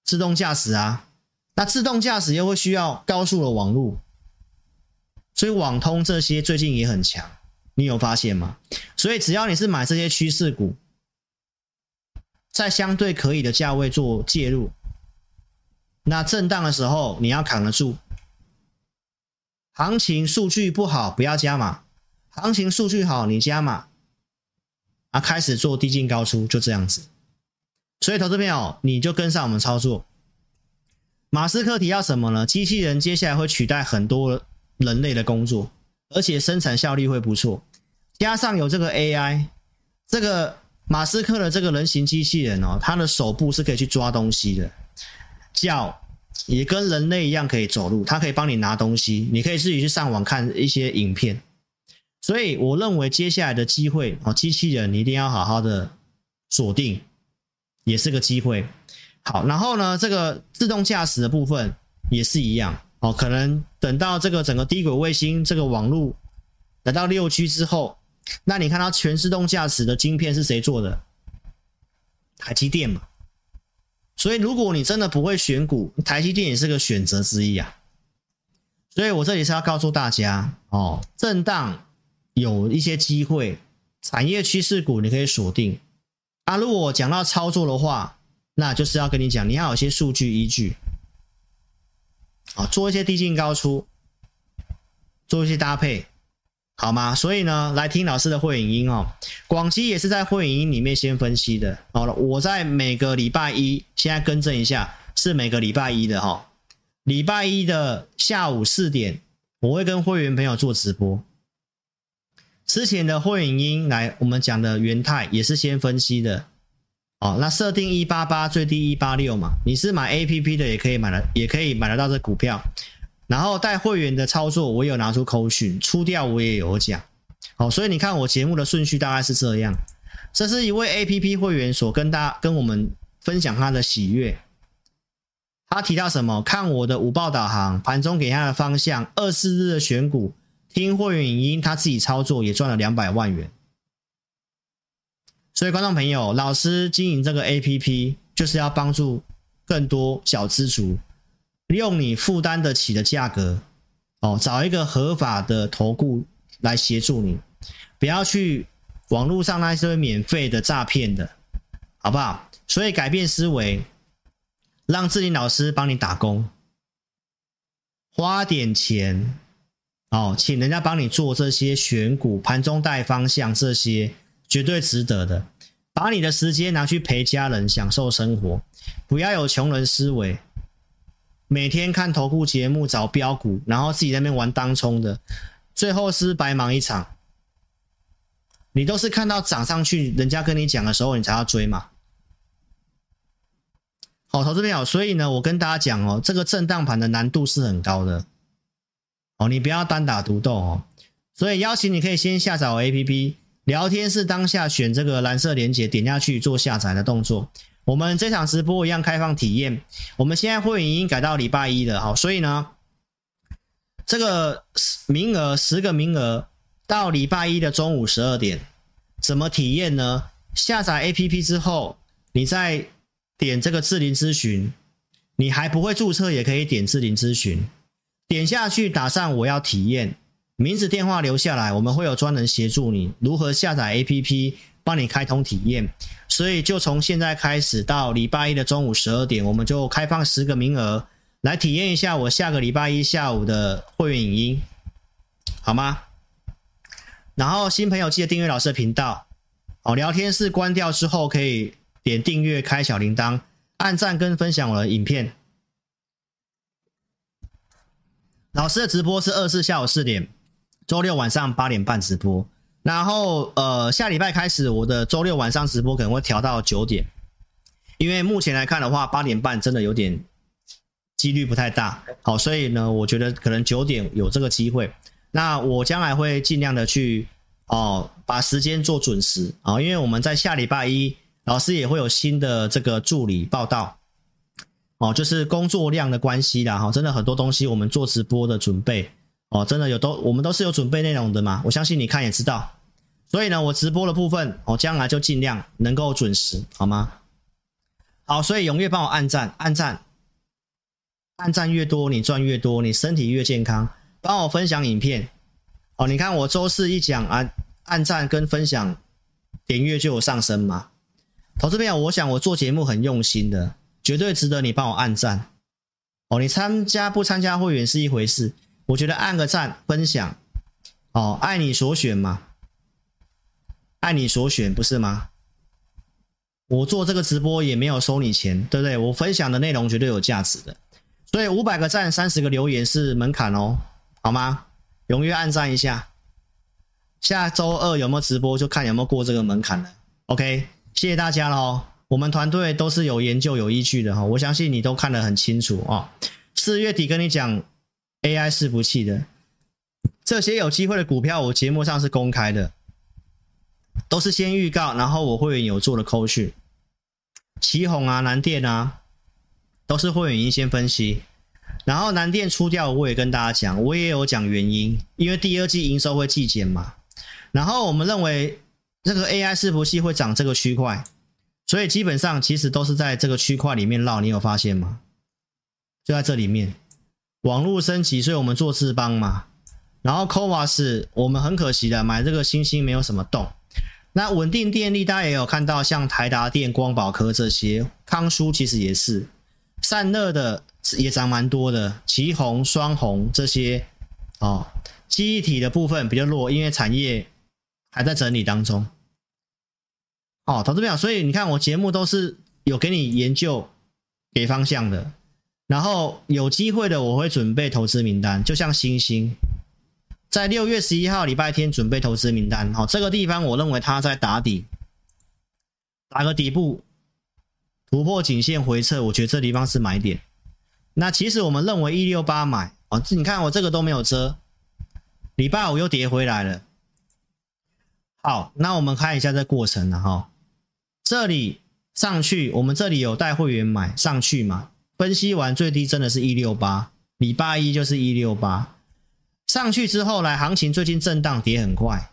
自动驾驶啊。那自动驾驶又会需要高速的网络，所以网通这些最近也很强，你有发现吗？所以只要你是买这些趋势股，在相对可以的价位做介入，那震荡的时候你要扛得住。行情数据不好不要加码，行情数据好你加码。啊，开始做低进高出，就这样子。所以，投资朋友，你就跟上我们操作。马斯克提到什么呢？机器人接下来会取代很多人类的工作，而且生产效率会不错。加上有这个 AI，这个马斯克的这个人形机器人哦，它的手部是可以去抓东西的，脚也跟人类一样可以走路，它可以帮你拿东西。你可以自己去上网看一些影片。所以我认为接下来的机会哦，机器人你一定要好好的锁定，也是个机会。好，然后呢，这个自动驾驶的部分也是一样，哦，可能等到这个整个低轨卫星这个网络来到六 G 之后，那你看到全自动驾驶的晶片是谁做的？台积电嘛。所以如果你真的不会选股，台积电也是个选择之一啊。所以我这里是要告诉大家哦，震荡有一些机会，产业趋势股你可以锁定。啊，如果我讲到操作的话，那就是要跟你讲，你要有些数据依据。啊，做一些低进高出，做一些搭配，好吗？所以呢，来听老师的会影音哦。广西也是在会影音里面先分析的。好了，我在每个礼拜一，现在更正一下，是每个礼拜一的哈。礼拜一的下午四点，我会跟会员朋友做直播。之前的会影音来，我们讲的元泰也是先分析的。哦，那设定一八八，最低一八六嘛。你是买 A P P 的，也可以买的，也可以买得到这股票。然后带会员的操作，我有拿出扣讯，出掉我也有讲。好，所以你看我节目的顺序大概是这样。这是一位 A P P 会员所跟大家跟我们分享他的喜悦。他提到什么？看我的五报导航，盘中给他的方向，二四日的选股，听会员影音，他自己操作也赚了两百万元。所以，观众朋友，老师经营这个 APP 就是要帮助更多小资族，用你负担得起的价格，哦，找一个合法的投顾来协助你，不要去网络上那些免费的诈骗的，好不好？所以改变思维，让志林老师帮你打工，花点钱，哦，请人家帮你做这些选股、盘中带方向这些。绝对值得的，把你的时间拿去陪家人，享受生活，不要有穷人思维。每天看投顾节目找标股，然后自己在那边玩当冲的，最后是白忙一场。你都是看到涨上去，人家跟你讲的时候，你才要追嘛。好，投资朋友，所以呢，我跟大家讲哦，这个震荡盘的难度是很高的。哦，你不要单打独斗哦。所以邀请你可以先下载 APP。聊天室当下选这个蓝色连结，点下去做下载的动作。我们这场直播一样开放体验。我们现在会员已经改到礼拜一了，好，所以呢，这个名额十个名额到礼拜一的中午十二点，怎么体验呢？下载 APP 之后，你再点这个智霖咨询，你还不会注册也可以点智霖咨询，点下去打上我要体验。名字电话留下来，我们会有专人协助你如何下载 APP，帮你开通体验。所以就从现在开始到礼拜一的中午十二点，我们就开放十个名额来体验一下我下个礼拜一下午的会员影音，好吗？然后新朋友记得订阅老师的频道哦。聊天室关掉之后，可以点订阅、开小铃铛、按赞跟分享我的影片。老师的直播是二四下午四点。周六晚上八点半直播，然后呃下礼拜开始，我的周六晚上直播可能会调到九点，因为目前来看的话，八点半真的有点几率不太大。好，所以呢，我觉得可能九点有这个机会。那我将来会尽量的去哦，把时间做准时啊，因为我们在下礼拜一，老师也会有新的这个助理报道哦，就是工作量的关系啦哈，真的很多东西我们做直播的准备。哦，真的有都，我们都是有准备内容的嘛。我相信你看也知道，所以呢，我直播的部分，我将来就尽量能够准时，好吗？好，所以踊跃帮我按赞，按赞，按赞越多，你赚越多，你身体越健康。帮我分享影片，哦，你看我周四一讲啊，按赞跟分享点阅就有上升嘛。投资朋友，我想我做节目很用心的，绝对值得你帮我按赞。哦，你参加不参加会员是一回事。我觉得按个赞，分享，哦，爱你所选嘛，爱你所选不是吗？我做这个直播也没有收你钱，对不对？我分享的内容绝对有价值的，所以五百个赞，三十个留言是门槛哦，好吗？踊跃按赞一下，下周二有没有直播就看有没有过这个门槛了。OK，谢谢大家喽，我们团队都是有研究有依据的哈，我相信你都看得很清楚哦。四月底跟你讲。AI 伺服器的这些有机会的股票，我节目上是公开的，都是先预告，然后我会员有做的扣讯，奇鋐啊、南电啊，都是会员已经先分析。然后南电出掉，我也跟大家讲，我也有讲原因，因为第二季营收会季减嘛。然后我们认为这个 AI 伺服器会涨这个区块，所以基本上其实都是在这个区块里面绕，你有发现吗？就在这里面，网络升级，所以我们做智邦嘛。然后 CoWoS 我们很可惜的买这个星星没有什么动。那稳定电力大家也有看到，像台达电、光宝科这些，康舒其实也是散热的也涨蛮多的，奇鋐、双鸿这些哦，记忆体的部分比较弱，因为产业还在整理当中。哦，投资朋友，所以你看我节目都是有给你研究给方向的，然后有机会的我会准备投资名单，就像星星。在六月十一号礼拜天准备投资名单，好，这个地方我认为它在打底，打个底部突破颈线回撤，我觉得这地方是买点。那其实我们认为一六八买，哦，你看我这个都没有遮，礼拜五又跌回来了。好，那我们看一下这过程了哈，这里上去，我们这里有带会员买上去嘛？分析完最低真的是一六八，礼拜一就是一六八。上去之后来，行情最近震荡跌很快，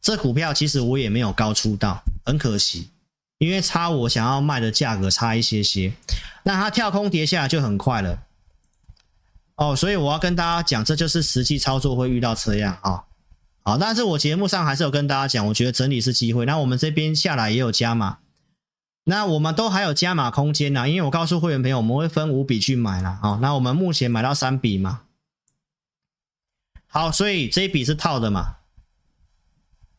这股票其实我也没有高出到，很可惜，因为差我想要卖的价格差一些些，那它跳空跌下来就很快了，哦，所以我要跟大家讲，这就是实际操作会遇到这样啊，好、但是我节目上还是有跟大家讲，我觉得整理是机会，那我们这边下来也有加码，那我们都还有加码空间呢，因为我告诉会员朋友，我们会分五笔去买了、哦，那我们目前买到三笔嘛。好，所以这一笔是套的嘛？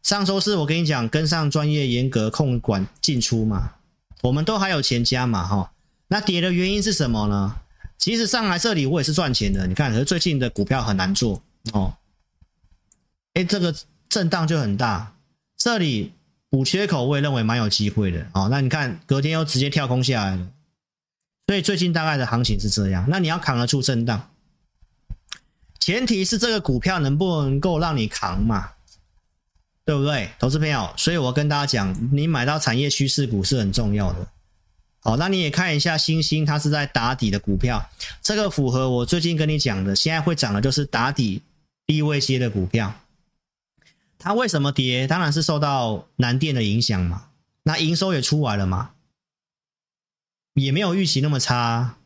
上周四我跟你讲，跟上专业严格控管进出嘛，我们都还有钱加嘛，哈。那跌的原因是什么呢？其实上来这里我也是赚钱的，你看，可是最近的股票很难做哦。哎，这个震荡就很大，这里补缺口我也认为蛮有机会的哦。那你看隔天又直接跳空下来了，所以最近大概的行情是这样。那你要扛得住震荡。前提是这个股票能不能够让你扛嘛，对不对，投资朋友？所以我跟大家讲，你买到产业趋势股是很重要的。好，那你也看一下星星，它是在打底的股票，这个符合我最近跟你讲的，现在会涨的就是打底低位阶的股票。它为什么跌？当然是受到南电的影响嘛。那营收也出来了嘛，也没有预期那么差。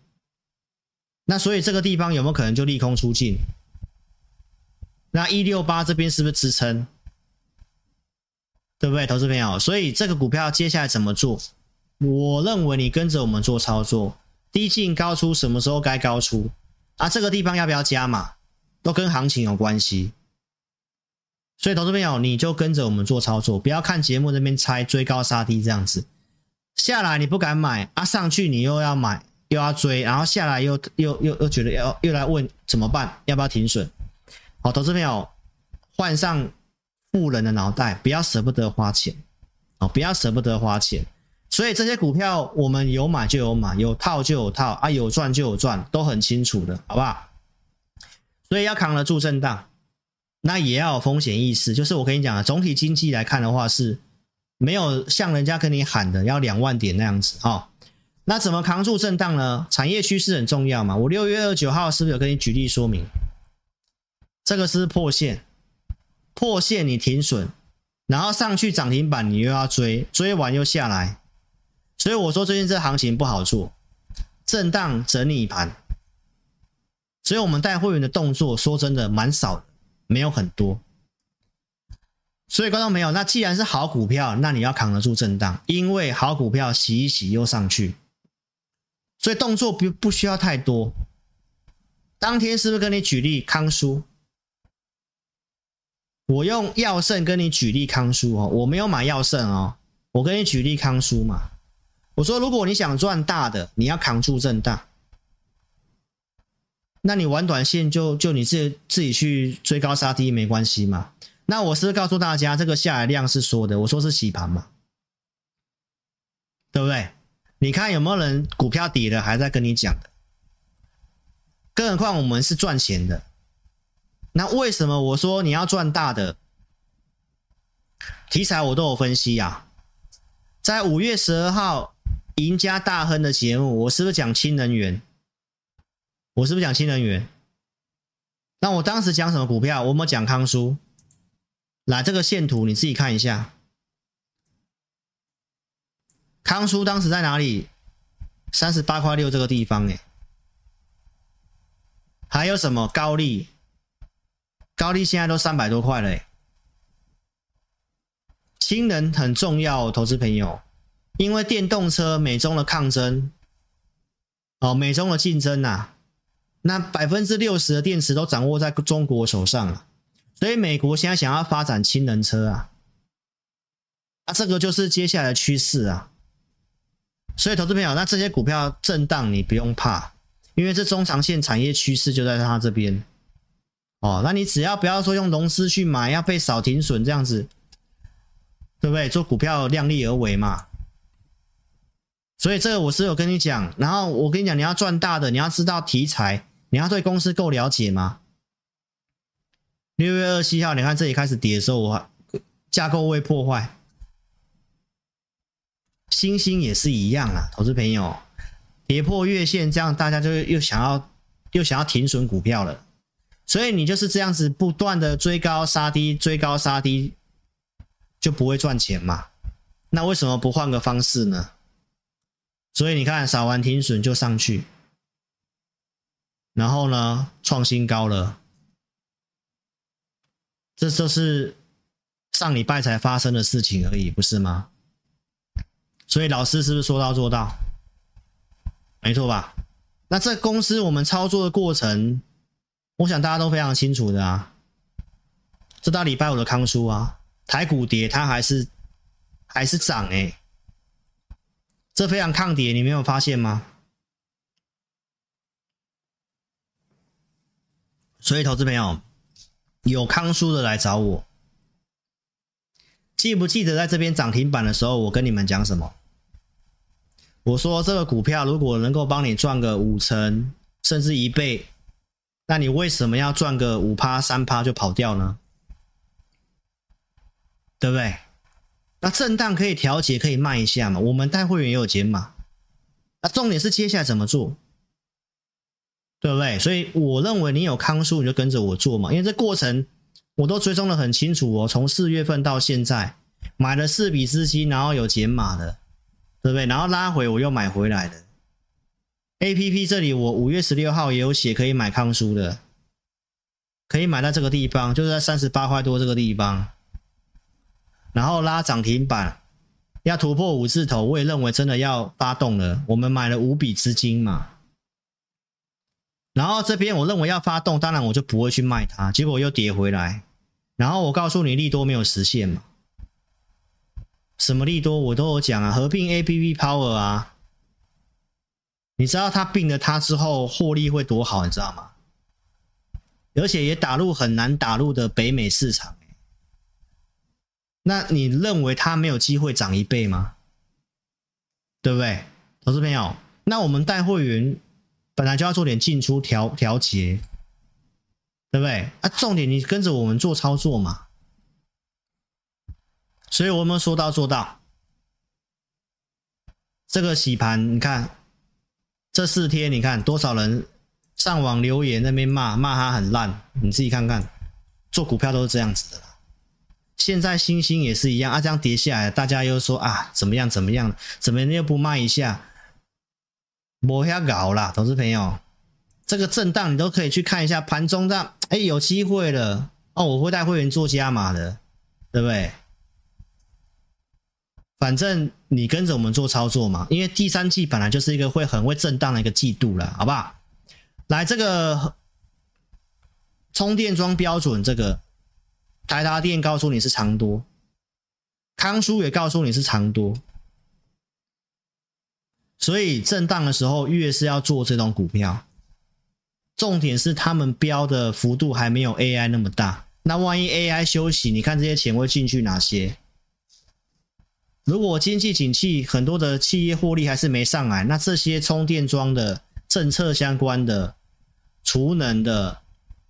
那所以这个地方有没有可能就利空出尽？那一六八这边是不是支撑？对不对，投资朋友？所以这个股票接下来怎么做？我认为你跟着我们做操作，低进高出，什么时候该高出？啊，这个地方要不要加码？都跟行情有关系。所以投资朋友，你就跟着我们做操作，不要看节目那边猜追高杀低这样子。下来你不敢买啊，上去你又要买又要追，然后下来又又又又觉得要又来问怎么办？要不要停损？好，投资朋友，换上富人的脑袋，不要舍不得花钱，哦，不要舍不得花钱。所以这些股票我们有买就有买，有套就有套啊，有赚就有赚，都很清楚的，好不好？所以要扛得住震荡，那也要有风险意识。就是我跟你讲啊，总体经济来看的话，是没有像人家跟你喊的要两万点那样子啊，哦。那怎么扛住震荡呢？产业趋势很重要嘛。我六月二十九号是不是有跟你举例说明？这个是破线，破线你停损，然后上去涨停板你又要追，追完又下来，所以我说最近这行情不好做，震荡整理盘，所以我们带会员的动作说真的蛮少的，没有很多。所以观众朋友，那既然是好股票，那你要扛得住震荡，因为好股票洗一洗又上去，所以动作不不需要太多。当天是不是跟你举例康舒？我用耀盛跟你举例康舒哦，我没有买耀盛哦，我跟你举例康舒嘛。我说，如果你想赚大的，你要扛住震荡，那你玩短线就就你自己自己去追高杀低没关系嘛。那我是告诉大家，这个下来量是说的，我说是洗盘嘛，对不对？你看有没有人股票跌了还在跟你讲的？更何况我们是赚钱的。那为什么我说你要赚大的题材，我都有分析啊。在五月十二号赢家大亨的节目，我是不是讲氢能源？我是不是讲新能源？那我当时讲什么股票？我们讲康叔。来，这个线图你自己看一下。康叔当时在哪里？三十八块六这个地方，哎。还有什么高利？高利现在都三百多块了，哎。氢能很重要，投资朋友，因为电动车美中的抗争，哦，美中的竞争呐，那百分之六十的电池都掌握在中国手上了。所以美国现在想要发展氢能车啊，啊，这个就是接下来的趋势啊。所以投资朋友，那这些股票震荡你不用怕，因为这中长线产业趋势就在它这边。哦，那你只要不要说用融资去买，要被扫停损这样子，对不对？做股票量力而为嘛。所以这个我是有跟你讲，然后我跟你讲，你要赚大的，你要知道题材，你要对公司够了解吗？六月二十七号，你看这里开始跌的时候，我架构未破坏，星星也是一样啊，投资朋友，跌破月线，这样大家就又想要又想要停损股票了，所以你就是这样子不断的追高杀低，追高杀低，就不会赚钱嘛。那为什么不换个方式呢？所以你看，扫完停损就上去，然后呢，创新高了。这就是上礼拜才发生的事情而已，不是吗？所以老师是不是说到做到？没错吧？那这公司我们操作的过程，我想大家都非常清楚的啊。这到礼拜五的康叔啊，台股跌，它还是还是涨诶，这非常抗跌，你没有发现吗？所以投资朋友。有康叔的来找我，记不记得在这边涨停板的时候，我跟你们讲什么？我说这个股票如果能够帮你赚个五成，甚至一倍，那你为什么要赚个五趴三趴就跑掉呢？对不对？那震荡可以调节，可以卖一下嘛。我们带会员也有减码，那重点是接下来怎么做？对不对？所以我认为你有康舒，你就跟着我做嘛。因为这过程我都追踪的很清楚哦。从四月份到现在，买了四笔资金，然后有减码的，对不对？然后拉回我又买回来的。APP 这里我五月十六号也有写可以买康舒的，可以买到这个地方，就是在三十八块多这个地方。然后拉涨停板，要突破五字头，我也认为真的要发动了。我们买了五笔资金嘛。然后这边我认为要发动，当然我就不会去卖它，结果又跌回来。然后我告诉你利多没有实现嘛？什么利多我都有讲啊，合并 APP Power 啊，你知道它并了它之后获利会多好，你知道吗？而且也打入很难打入的北美市场。那你认为它没有机会涨一倍吗？对不对，投资朋友？那我们带会员。本来就要做点进出调调节，对不对？啊，重点你跟着我们做操作嘛。所以我们说到做到。这个洗盘，你看这四天，你看多少人上网留言那边骂骂他很烂，你自己看看，做股票都是这样子的。现在星星也是一样啊，这样跌下来，大家又说啊怎么样怎么样，怎么又不卖一下？摸下搞啦，投资朋友，这个震荡你都可以去看一下盘中这样，哎，有机会了哦，我会带会员做加码的，对不对？反正你跟着我们做操作嘛，因为第三季本来就是一个会很会震荡的一个季度了，好不好？来，这个充电桩标准，这个台达电告诉你是长多，康舒也告诉你是长多。所以震荡的时候，越是要做这种股票，重点是他们标的幅度还没有 AI 那么大。那万一 AI 休息，你看这些钱会进去哪些？如果经济景气，很多的企业获利还是没上来，那这些充电桩的政策相关的、储能的，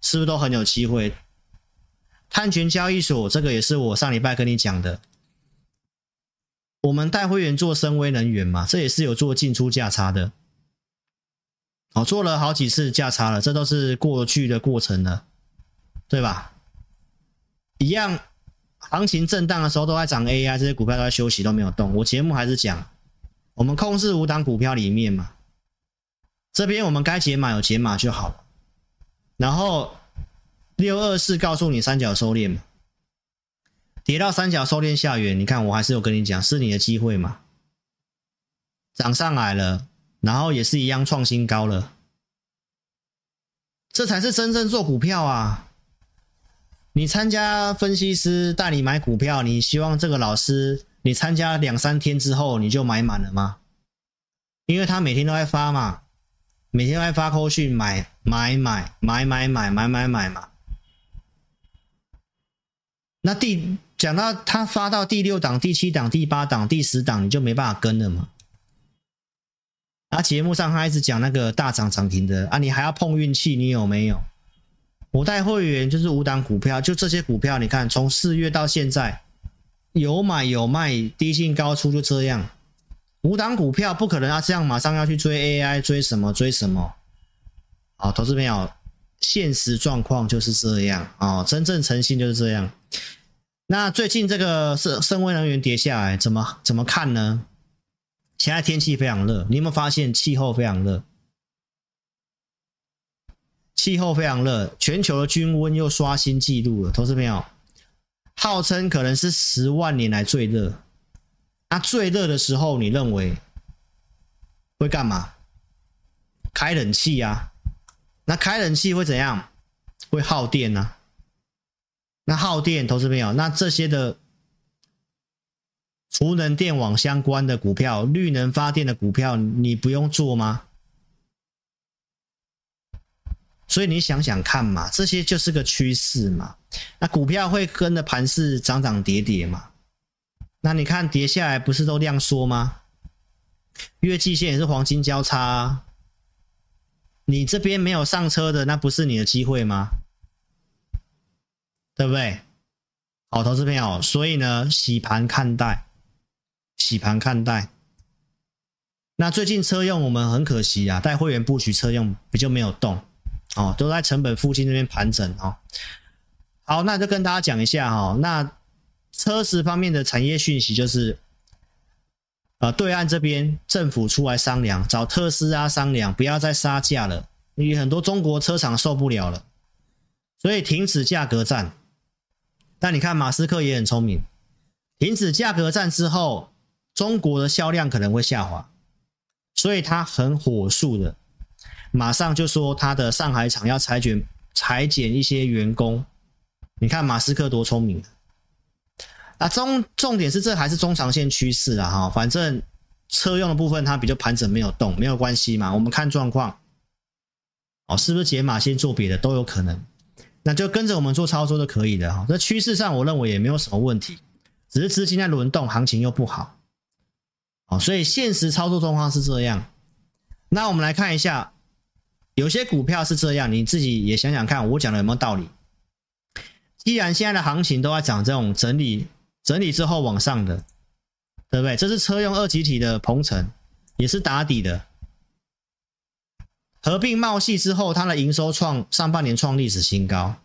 是不是都很有机会？碳权交易所这个也是我上礼拜跟你讲的。我们带会员做深威能源嘛，这也是有做进出价差的。哦，做了好几次价差了，这都是过去的过程了，对吧？一样，行情震荡的时候都在涨 AI，这些股票都在休息，都没有动。我节目还是讲，我们控制五档股票里面嘛，这边我们该解码有解码就好了。然后六二四告诉你三角收敛嘛，跌到三角收敛下缘，你看我还是有跟你讲，是你的机会嘛。涨上来了，然后也是一样创新高了，这才是真正做股票啊！你参加分析师带你买股票，你希望这个老师你参加两三天之后你就买满了吗？因为他每天都在发嘛，每天都在发扣讯买买买买买买买买买嘛。那第讲到他发到第六档、第七档、第八档、第十档，你就没办法跟了嘛。啊，节目上他一直讲那个大涨涨停的啊，你还要碰运气，你有没有？我带会员就是五档股票，就这些股票，你看从四月到现在有买有卖，低进高出就这样。五档股票不可能啊这样，马上要去追 AI，追什么追什么？好，投资朋友，现实状况就是这样啊，真正诚信就是这样。那最近这个是深威能源跌下来，怎么怎么看呢？现在天气非常热，你有没有发现气候非常热？气候非常热，全球的均温又刷新纪录了。投资朋友，号称可能是十万年来最热。那最热的时候，你认为会干嘛？开冷气啊？那开冷气会怎样？会耗电啊？那耗电，投资朋友，那这些的。储能电网相关的股票、绿能发电的股票，你不用做吗？所以你想想看嘛，这些就是个趋势嘛。那股票会跟着盘势涨涨跌跌嘛？那你看跌下来不是都量缩吗？月季线也是黄金交叉，你这边没有上车的，那不是你的机会吗？对不对？好，投资朋友，所以呢，洗盘看待。洗盘看待，那最近车用我们很可惜啊，带会员布局车用比较没有动哦，都在成本附近那边盘整哦。好，那就跟大家讲一下哈、哦，那车市方面的产业讯息就是，呃，对岸这边政府出来商量，找特斯拉商量，不要再杀价了，因为很多中国车厂受不了了，所以停止价格战。但你看马斯克也很聪明，停止价格战之后。中国的销量可能会下滑，所以他很火速的，马上就说他的上海厂要裁减裁减一些员工。你看马斯克多聪明啊！中重点是这还是中长线趋势啊！哈，反正车用的部分它比较盘整没有动，没有关系嘛。我们看状况，哦，是不是解码先做别的都有可能，那就跟着我们做操作就可以了哈。这趋势上我认为也没有什么问题，只是资金在轮动，行情又不好。哦，所以现实操作状况是这样。那我们来看一下，有些股票是这样，你自己也想想看，我讲的有没有道理？既然现在的行情都在涨这种整理、整理之后往上的，对不对？这是车用二极体的鹏程，也是打底的。合并茂系之后，它的营收创上半年创历史新高。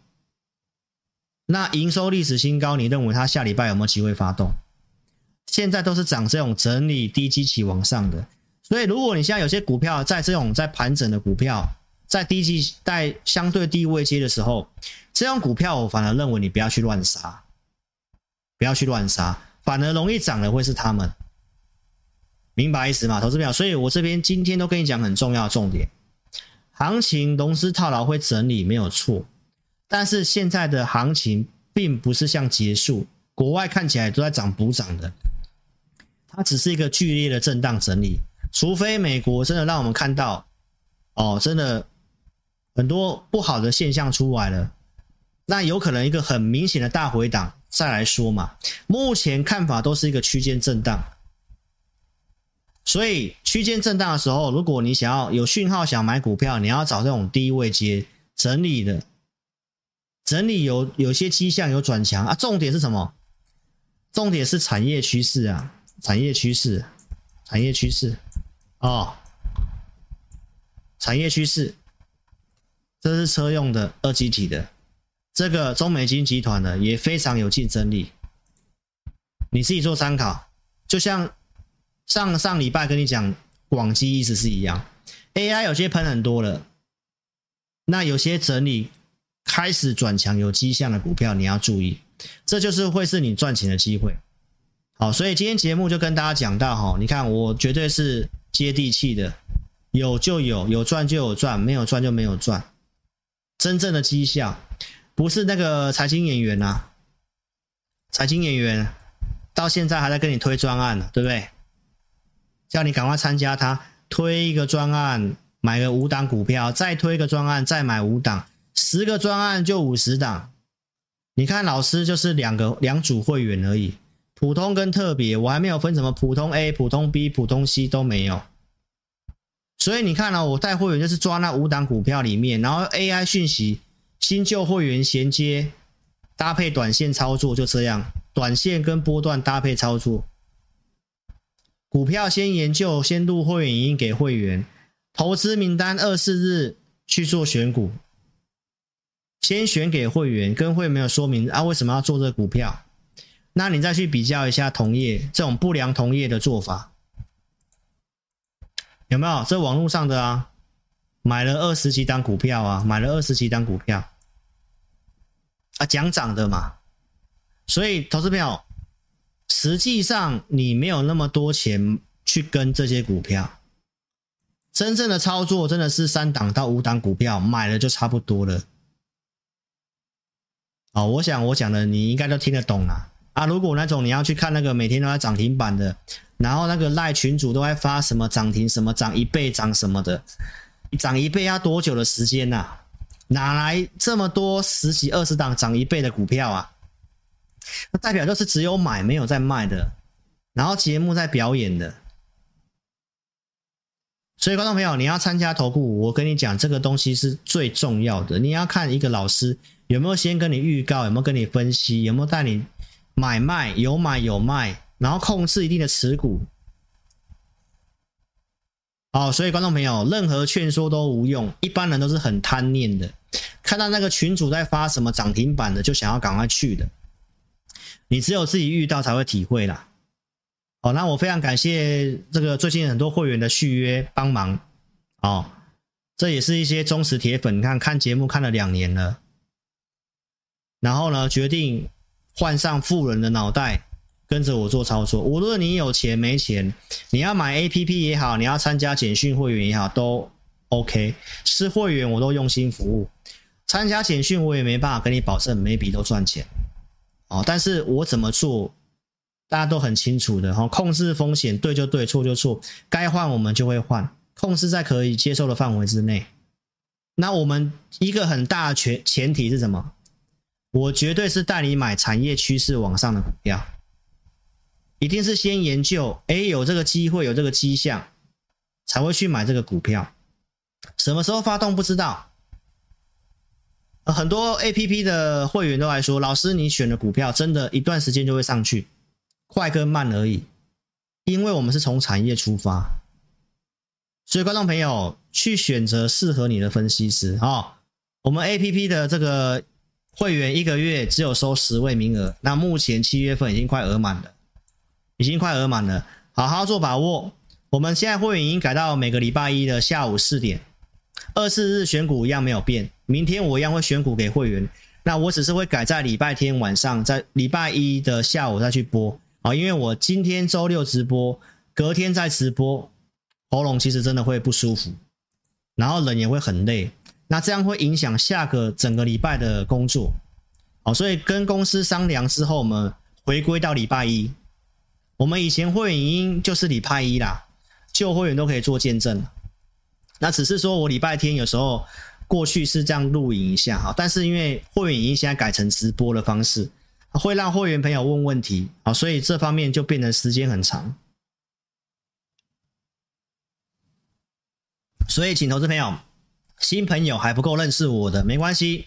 那营收历史新高，你认为它下礼拜有没有机会发动？现在都是涨这种整理低基期往上的，所以如果你现在有些股票在这种在盘整的股票，在低基在相对低位接的时候，这种股票我反而认为你不要去乱杀，不要去乱杀，反而容易涨的会是他们，明白意思吗？投资票，所以我这边今天都跟你讲很重要的重点，行情融资套牢会整理没有错，但是现在的行情并不是像结束，国外看起来都在涨补涨的。它只是一个剧烈的震荡整理，除非美国真的让我们看到，哦，真的很多不好的现象出来了，那有可能一个很明显的大回档再来说嘛。目前看法都是一个区间震荡，所以区间震荡的时候，如果你想要有讯号想买股票，你要找这种低位接整理的，整理有有些迹象有转强啊。重点是什么？重点是产业趋势啊。产业趋势，产业趋势，哦，产业趋势，这是车用的二极体的，这个中美金集团的也非常有竞争力，你自己做参考。就像上上礼拜跟你讲，广基意思是一样，AI 有些喷很多了，那有些整理开始转强有迹象的股票，你要注意，这就是会是你赚钱的机会。好，所以今天节目就跟大家讲到哈，你看我绝对是接地气的，有就有，有赚就有赚，没有赚就没有赚。真正的绩效不是那个财经演员呐，财经演员到现在还在跟你推专案呢，对不对？叫你赶快参加他推一个专案，买个五档股票，再推一个专案，再买五档，十个专案就五十档。你看老师就是两个两组会员而已。普通跟特别，我还没有分什么普通 A、普通 B、普通 C 都没有。所以你看呢、哦，我带会员就是抓那五档股票里面，然后 AI 讯息新旧会员衔接，搭配短线操作，就这样，短线跟波段搭配操作。股票先研究，先录会员影音给会员，投资名单二四日去做选股，先选给会员，跟会员没有说明啊，为什么要做这个股票？那你再去比较一下同业这种不良同业的做法，有没有？这网络上的啊，买了二十几档股票啊，买了二十几档股票啊，讲涨的嘛。所以，投资朋友，实际上你没有那么多钱去跟这些股票，真正的操作真的是三档到五档股票买了就差不多了。哦，我想我讲的你应该都听得懂啦。啊，如果那种你要去看那个每天都在涨停板的，然后那个赖群主都在发什么涨停什么涨一倍涨什么的，涨一倍要多久的时间呐、哪来这么多十几二十档涨一倍的股票啊？那代表就是只有买没有在卖的，然后节目在表演的。所以观众朋友，你要参加投顾，我跟你讲，这个东西是最重要的。你要看一个老师有没有先跟你预告，有没有跟你分析，有没有带你。买卖有买有卖，然后控制一定的持股。好，所以观众朋友，任何劝说都无用，一般人都是很贪念的，看到那个群主在发什么涨停板的，就想要赶快去的。你只有自己遇到才会体会啦。好，那我非常感谢这个最近很多会员的续约帮忙。哦，这也是一些忠实铁粉，看看节目看了两年了，然后呢，决定。换上富人的脑袋，跟着我做操作。无论你有钱没钱，你要买 APP 也好，你要参加简讯会员也好，都 OK。是会员我都用心服务，参加简讯我也没办法跟你保证每笔都赚钱哦。但是我怎么做，大家都很清楚的哈。控制风险，对就对，错就错，该换我们就会换，控制在可以接受的范围之内。那我们一个很大的前前提是什么？我绝对是带你买产业趋势往上的股票，一定是先研究，哎，有这个机会，有这个迹象，才会去买这个股票。什么时候发动不知道。很多 APP 的会员都来说，老师，你选的股票真的一段时间就会上去，快跟慢而已。因为我们是从产业出发，所以观众朋友去选择适合你的分析师啊。我们 APP 的这个。会员一个月只有收十位名额，那目前七月份已经快额满了，已经快额满了，好好做把握。我们现在会员已经改到每个礼拜一的下午四点，二四日选股一样没有变。明天我一样会选股给会员，那我只是会改在礼拜天晚上，在礼拜一的下午再去播啊，因为我今天周六直播，隔天再直播，喉咙其实真的会不舒服，然后人也会很累。那这样会影响下个整个礼拜的工作，好，所以跟公司商量之后，我们回归到礼拜一。我们以前会员就是礼拜一啦，旧会员都可以做见证。那只是说我礼拜天有时候过去是这样录影一下哈，但是因为会员影音现在改成直播的方式，会让会员朋友问问题啊，所以这方面就变成时间很长。所以，请投资朋友。新朋友还不够认识我的，没关系。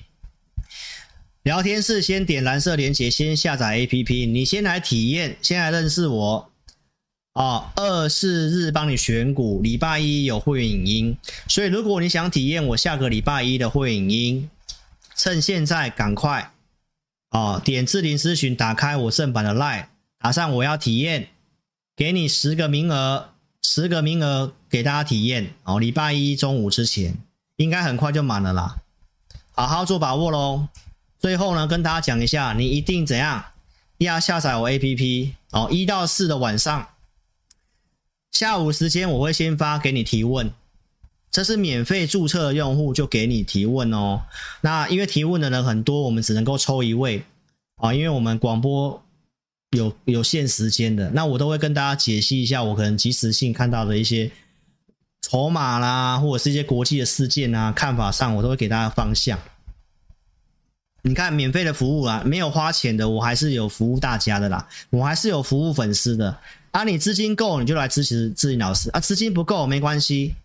聊天室先点蓝色连接，先下载 APP。你先来体验，先来认识我。哦，二四日帮你选股，礼拜一有会员影音，所以如果你想体验我下个礼拜一的会员影音，趁现在赶快哦，点置顶咨询，打开我正版的 LINE，打上我要体验，给你十个名额，十个名额给大家体验哦，礼拜一中午之前应该很快就满了啦，好好做把握喽。最后呢，跟大家讲一下，你一定怎样要下载我 APP 哦，一到四的晚上。下午时间我会先发给你提问，这是免费注册的用户就给你提问哦。那因为提问的人很多，我们只能够抽一位啊，因为我们广播有有限时间的。那我都会跟大家解析一下我可能即时性看到的一些筹码啦，或者是一些国际的事件啊，看法上我都会给大家方向。你看免费的服务啊，没有花钱的，我还是有服务大家的啦，我还是有服务粉丝的。啊，你资金够你就来支持智霖老师啊，资金不够没关系，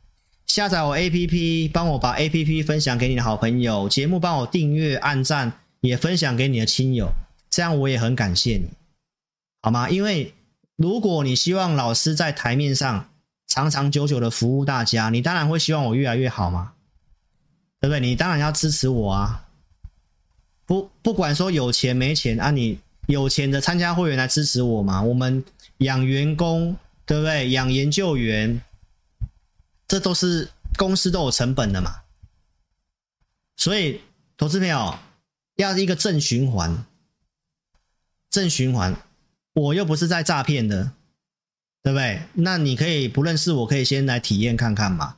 下载我 APP，帮我把 APP 分享给你的好朋友，节目帮我订阅、按赞，也分享给你的亲友，这样我也很感谢你，好吗？因为如果你希望老师在台面上长长久久的服务大家，你当然会希望我越来越好嘛，对不对？你当然要支持我啊，不不管说有钱没钱啊，你有钱的参加会员来支持我嘛，我们。养员工，对不对？养研究员，这都是公司都有成本的嘛。所以，投资朋友要一个正循环，正循环。我又不是在诈骗的，对不对？那你可以不认识我，可以先来体验看看嘛。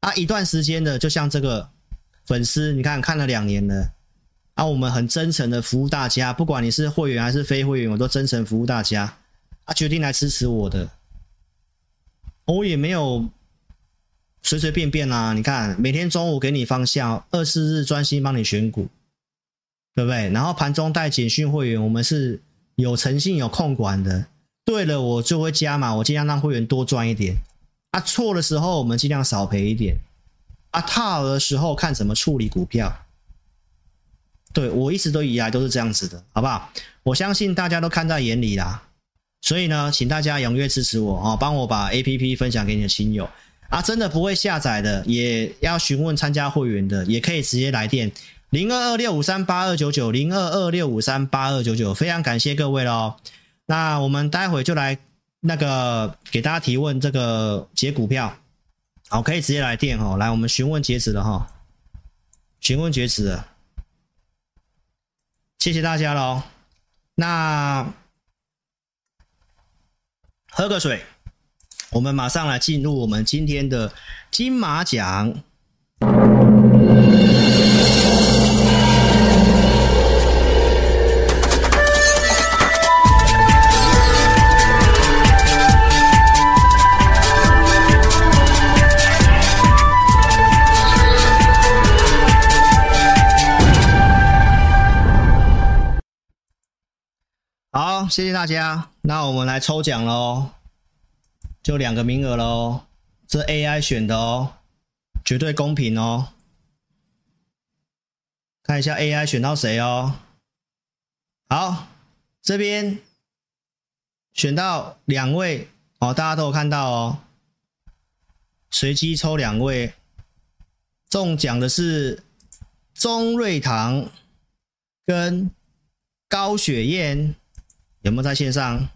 啊，一段时间的，就像这个粉丝，你看看了两年了，啊，我们很真诚的服务大家，不管你是会员还是非会员，我都真诚服务大家。他决定来支持我的，我也没有随随便便啦。你看，每天中午给你方向，二十四日专心帮你选股，对不对？然后盘中带简讯会员，我们是有诚信、有控管的。对了，我就会加码，我尽量让会员多赚一点。啊，错的时候我们尽量少赔一点。啊，套的时候看怎么处理股票。对，我一直都以来都是这样子的，好不好？我相信大家都看在眼里啦。所以呢，请大家踊跃支持我哦，帮我把 APP 分享给你的亲友啊！真的不会下载的，也要询问参加会员的，也可以直接来电零二二六五三八二九九零二二六五三八二九九，非常感谢各位喽。那我们待会就来那个给大家提问这个解股票，好，可以直接来电哈。来，我们询问截止了哈，询问截止了，谢谢大家喽。那。喝个水，我们马上来进入我们今天的金马奖。谢谢大家。那我们来抽奖喽，就两个名额喽。这 AI 选的哦，绝对公平哦。看一下 AI 选到谁哦。好，这边选到两位哦，大家都有看到哦。随机抽两位，中奖的是钟瑞堂跟高雪燕。有没有在线上？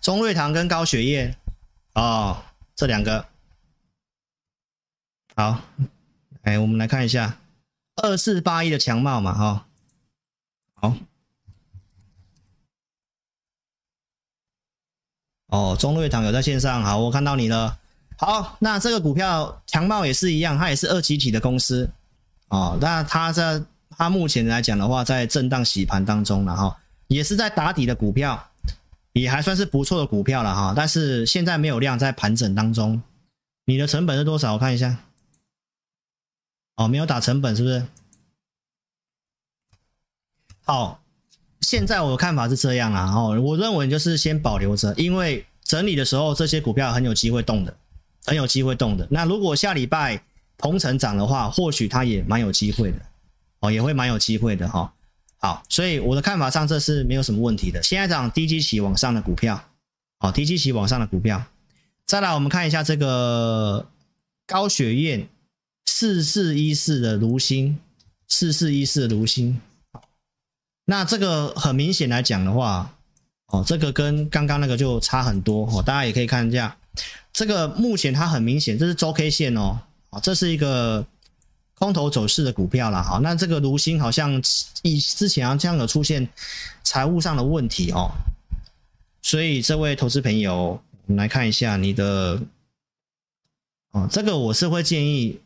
钟瑞堂跟高雪燕哦，这两个好。哎，我们来看一下二四八一的强茂嘛，哈、哦，好。哦，钟瑞堂有在线上，好，我看到你了。好，那这个股票强茂也是一样，它也是二极体的公司哦。那它在它目前来讲的话，在震荡洗盘当中了哈。也是在打底的股票，也还算是不错的股票了哈。但是现在没有量，在盘整当中。你的成本是多少？我看一下。哦，没有打成本是不是？好，现在我的看法是这样啊。哦，我认为就是先保留着，因为整理的时候这些股票很有机会动的，很有机会动的。那如果下礼拜鹏城涨的话，或许它也蛮有机会的，哦，也会蛮有机会的哈。好，所以我的看法上这是没有什么问题的。现在涨低基期往上的股票，好，低基期往上的股票。再来，我们看一下这个高雪燕四四一四的卢新，四四一四的卢新。那这个很明显来讲的话，哦，这个跟刚刚那个就差很多哦。大家也可以看一下，这个目前它很明显，这是周 K 线哦，啊，这是一个空头走势的股票了。好，那这个卢新好像以之前好像有出现财务上的问题哦。所以，这位投资朋友，我们来看一下你的，哦，这个我是会建议，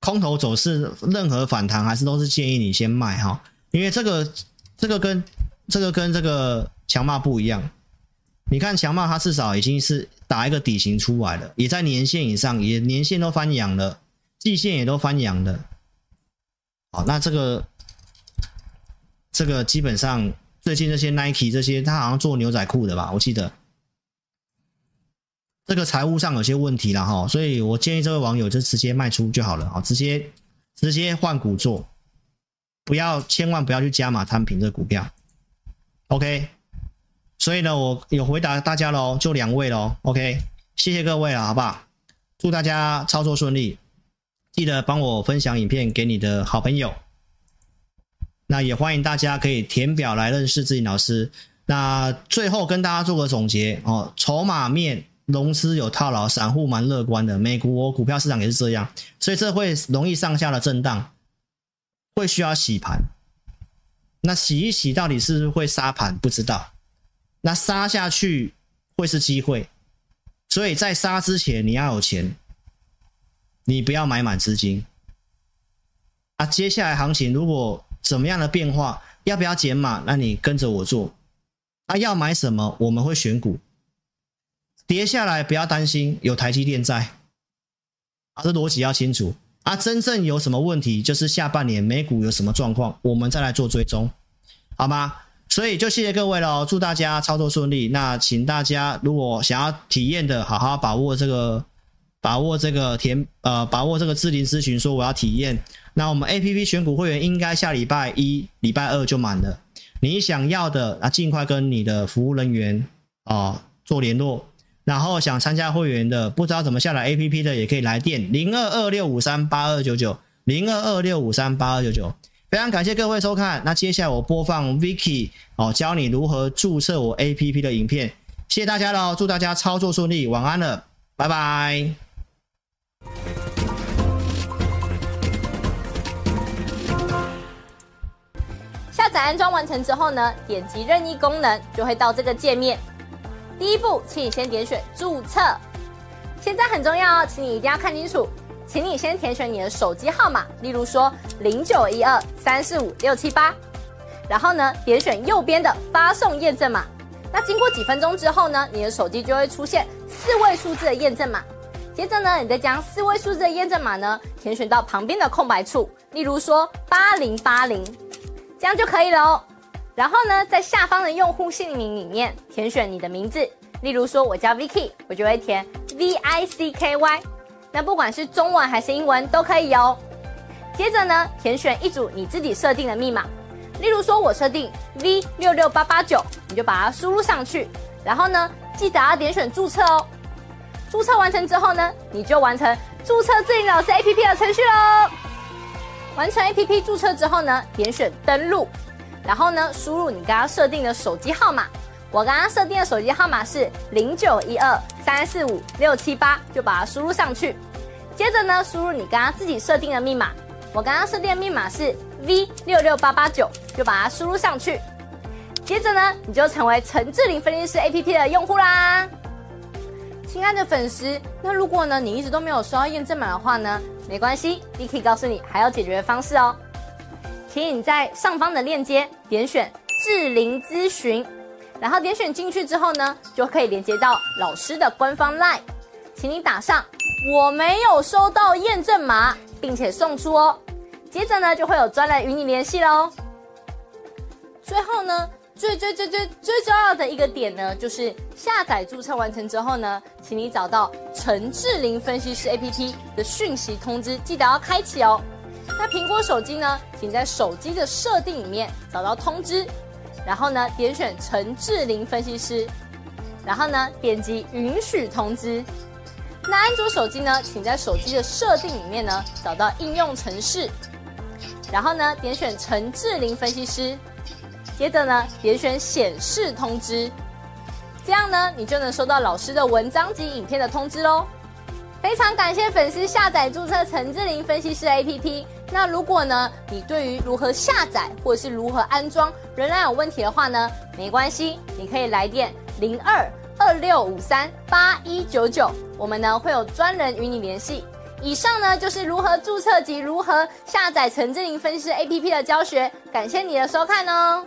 空头走势任何反弹还是都是建议你先卖哈，因为这个这个跟这个跟这个强骂不一样。你看强骂它至少已经是打一个底型出来了，也在年线以上，也年线都翻阳了，季线也都翻阳的。好，那这个这个基本上。最近这些 Nike 这些，他好像做牛仔裤的吧？我记得这个财务上有些问题了哈，所以我建议这位网友就直接卖出就好了啊，直接直接换股做，不要千万不要去加码摊平这个股票。OK，所以呢，我有回答大家喽，就两位喽。OK，谢谢各位了，好不好？祝大家操作顺利，记得帮我分享影片给你的好朋友。那也欢迎大家可以填表来认识自己老师。那最后跟大家做个总结哦，筹码面融资有套牢，散户蛮乐观的。美国股票市场也是这样，所以这会容易上下的震荡，会需要洗盘。那洗一洗到底是不是会杀盘？不知道。那杀下去会是机会，所以在杀之前你要有钱，你不要买满资金。啊，接下来行情如果怎么样的变化？要不要减码？那你跟着我做。啊，要买什么？我们会选股。跌下来不要担心，有台积电在。啊，这逻辑要清楚。啊，真正有什么问题，就是下半年美股有什么状况，我们再来做追踪，好吗？所以就谢谢各位了，祝大家操作顺利。那请大家如果想要体验的，好好把握这个，把握这个填呃，把握这个智霖咨询，说我要体验。那我们 A P P 选股会员应该下礼拜一、礼拜二就满了。你想要的，那尽快跟你的服务人员啊、哦、做联络。然后想参加会员的，不知道怎么下载 A P P 的，也可以来电零二二六五三八二九九零二二六五三八二九九。非常感谢各位收看。那接下来我播放 Vicky 哦教你如何注册我 A P P 的影片。谢谢大家喽，祝大家操作顺利，晚安了，拜拜。下载安装完成之后呢，点击任意功能就会到这个界面。第一步，请你先点选注册。现在很重要哦，请你一定要看清楚。请你先填选你的手机号码，例如说零九一二三四五六七八。然后呢，点选右边的发送验证码。那经过几分钟之后呢，你的手机就会出现四位数字的验证码。接着呢，你再将四位数字的验证码呢填选到旁边的空白处，例如说八零八零。这样就可以了哦。然后呢，在下方的用户姓名里面填选你的名字，例如说我叫 Vicky，我就会填 V I C K Y。那不管是中文还是英文都可以哦。接着呢，填选一组你自己设定的密码，例如说我设定 V 六六八八九，你就把它输入上去。然后呢，记得要点选注册哦。注册完成之后呢，你就完成注册自营老师 APP 的程序喽。完成 APP 注册之后呢，点选登录，然后呢，输入你刚刚设定的手机号码。我刚刚设定的手机号码是零九一二三四五六七八，就把它输入上去。接着呢，输入你刚刚自己设定的密码。我刚刚设定的密码是 V 六六八八九，就把它输入上去。接着呢，你就成为陈智霖分析师 APP 的用户啦。亲爱的粉丝，那如果呢，你一直都没有收到验证码的话呢？没关系，你可以告诉你还有解决的方式哦。请你在上方的链接点选智灵咨询，然后点选进去之后呢，就可以连接到老师的官方 LINE。请你打上我没有收到验证码，并且送出哦。接着呢，就会有专人与你联系喽。最后呢。最最最最最重要的一个点呢，就是下载注册完成之后呢，请你找到陈智霖分析师 APP 的讯息通知，记得要开启哦。那苹果手机呢，请在手机的设定里面找到通知，然后呢点选陈智霖分析师，然后呢，点击允许通知。那安卓手机呢，请在手机的设定里面呢，找到应用程式，然后呢，点选陈志玲分析师，接着呢，点选显示通知，这样呢，你就能收到老师的文章及影片的通知喽。非常感谢粉丝下载注册陈志玲分析师 APP。那如果呢，你对于如何下载或是如何安装仍然有问题的话呢，没关系，你可以来电零二二六五三八一九九，我们呢会有专人与你联系。以上呢就是如何注册及如何下载陈志玲分析师 APP 的教学，感谢你的收看哦。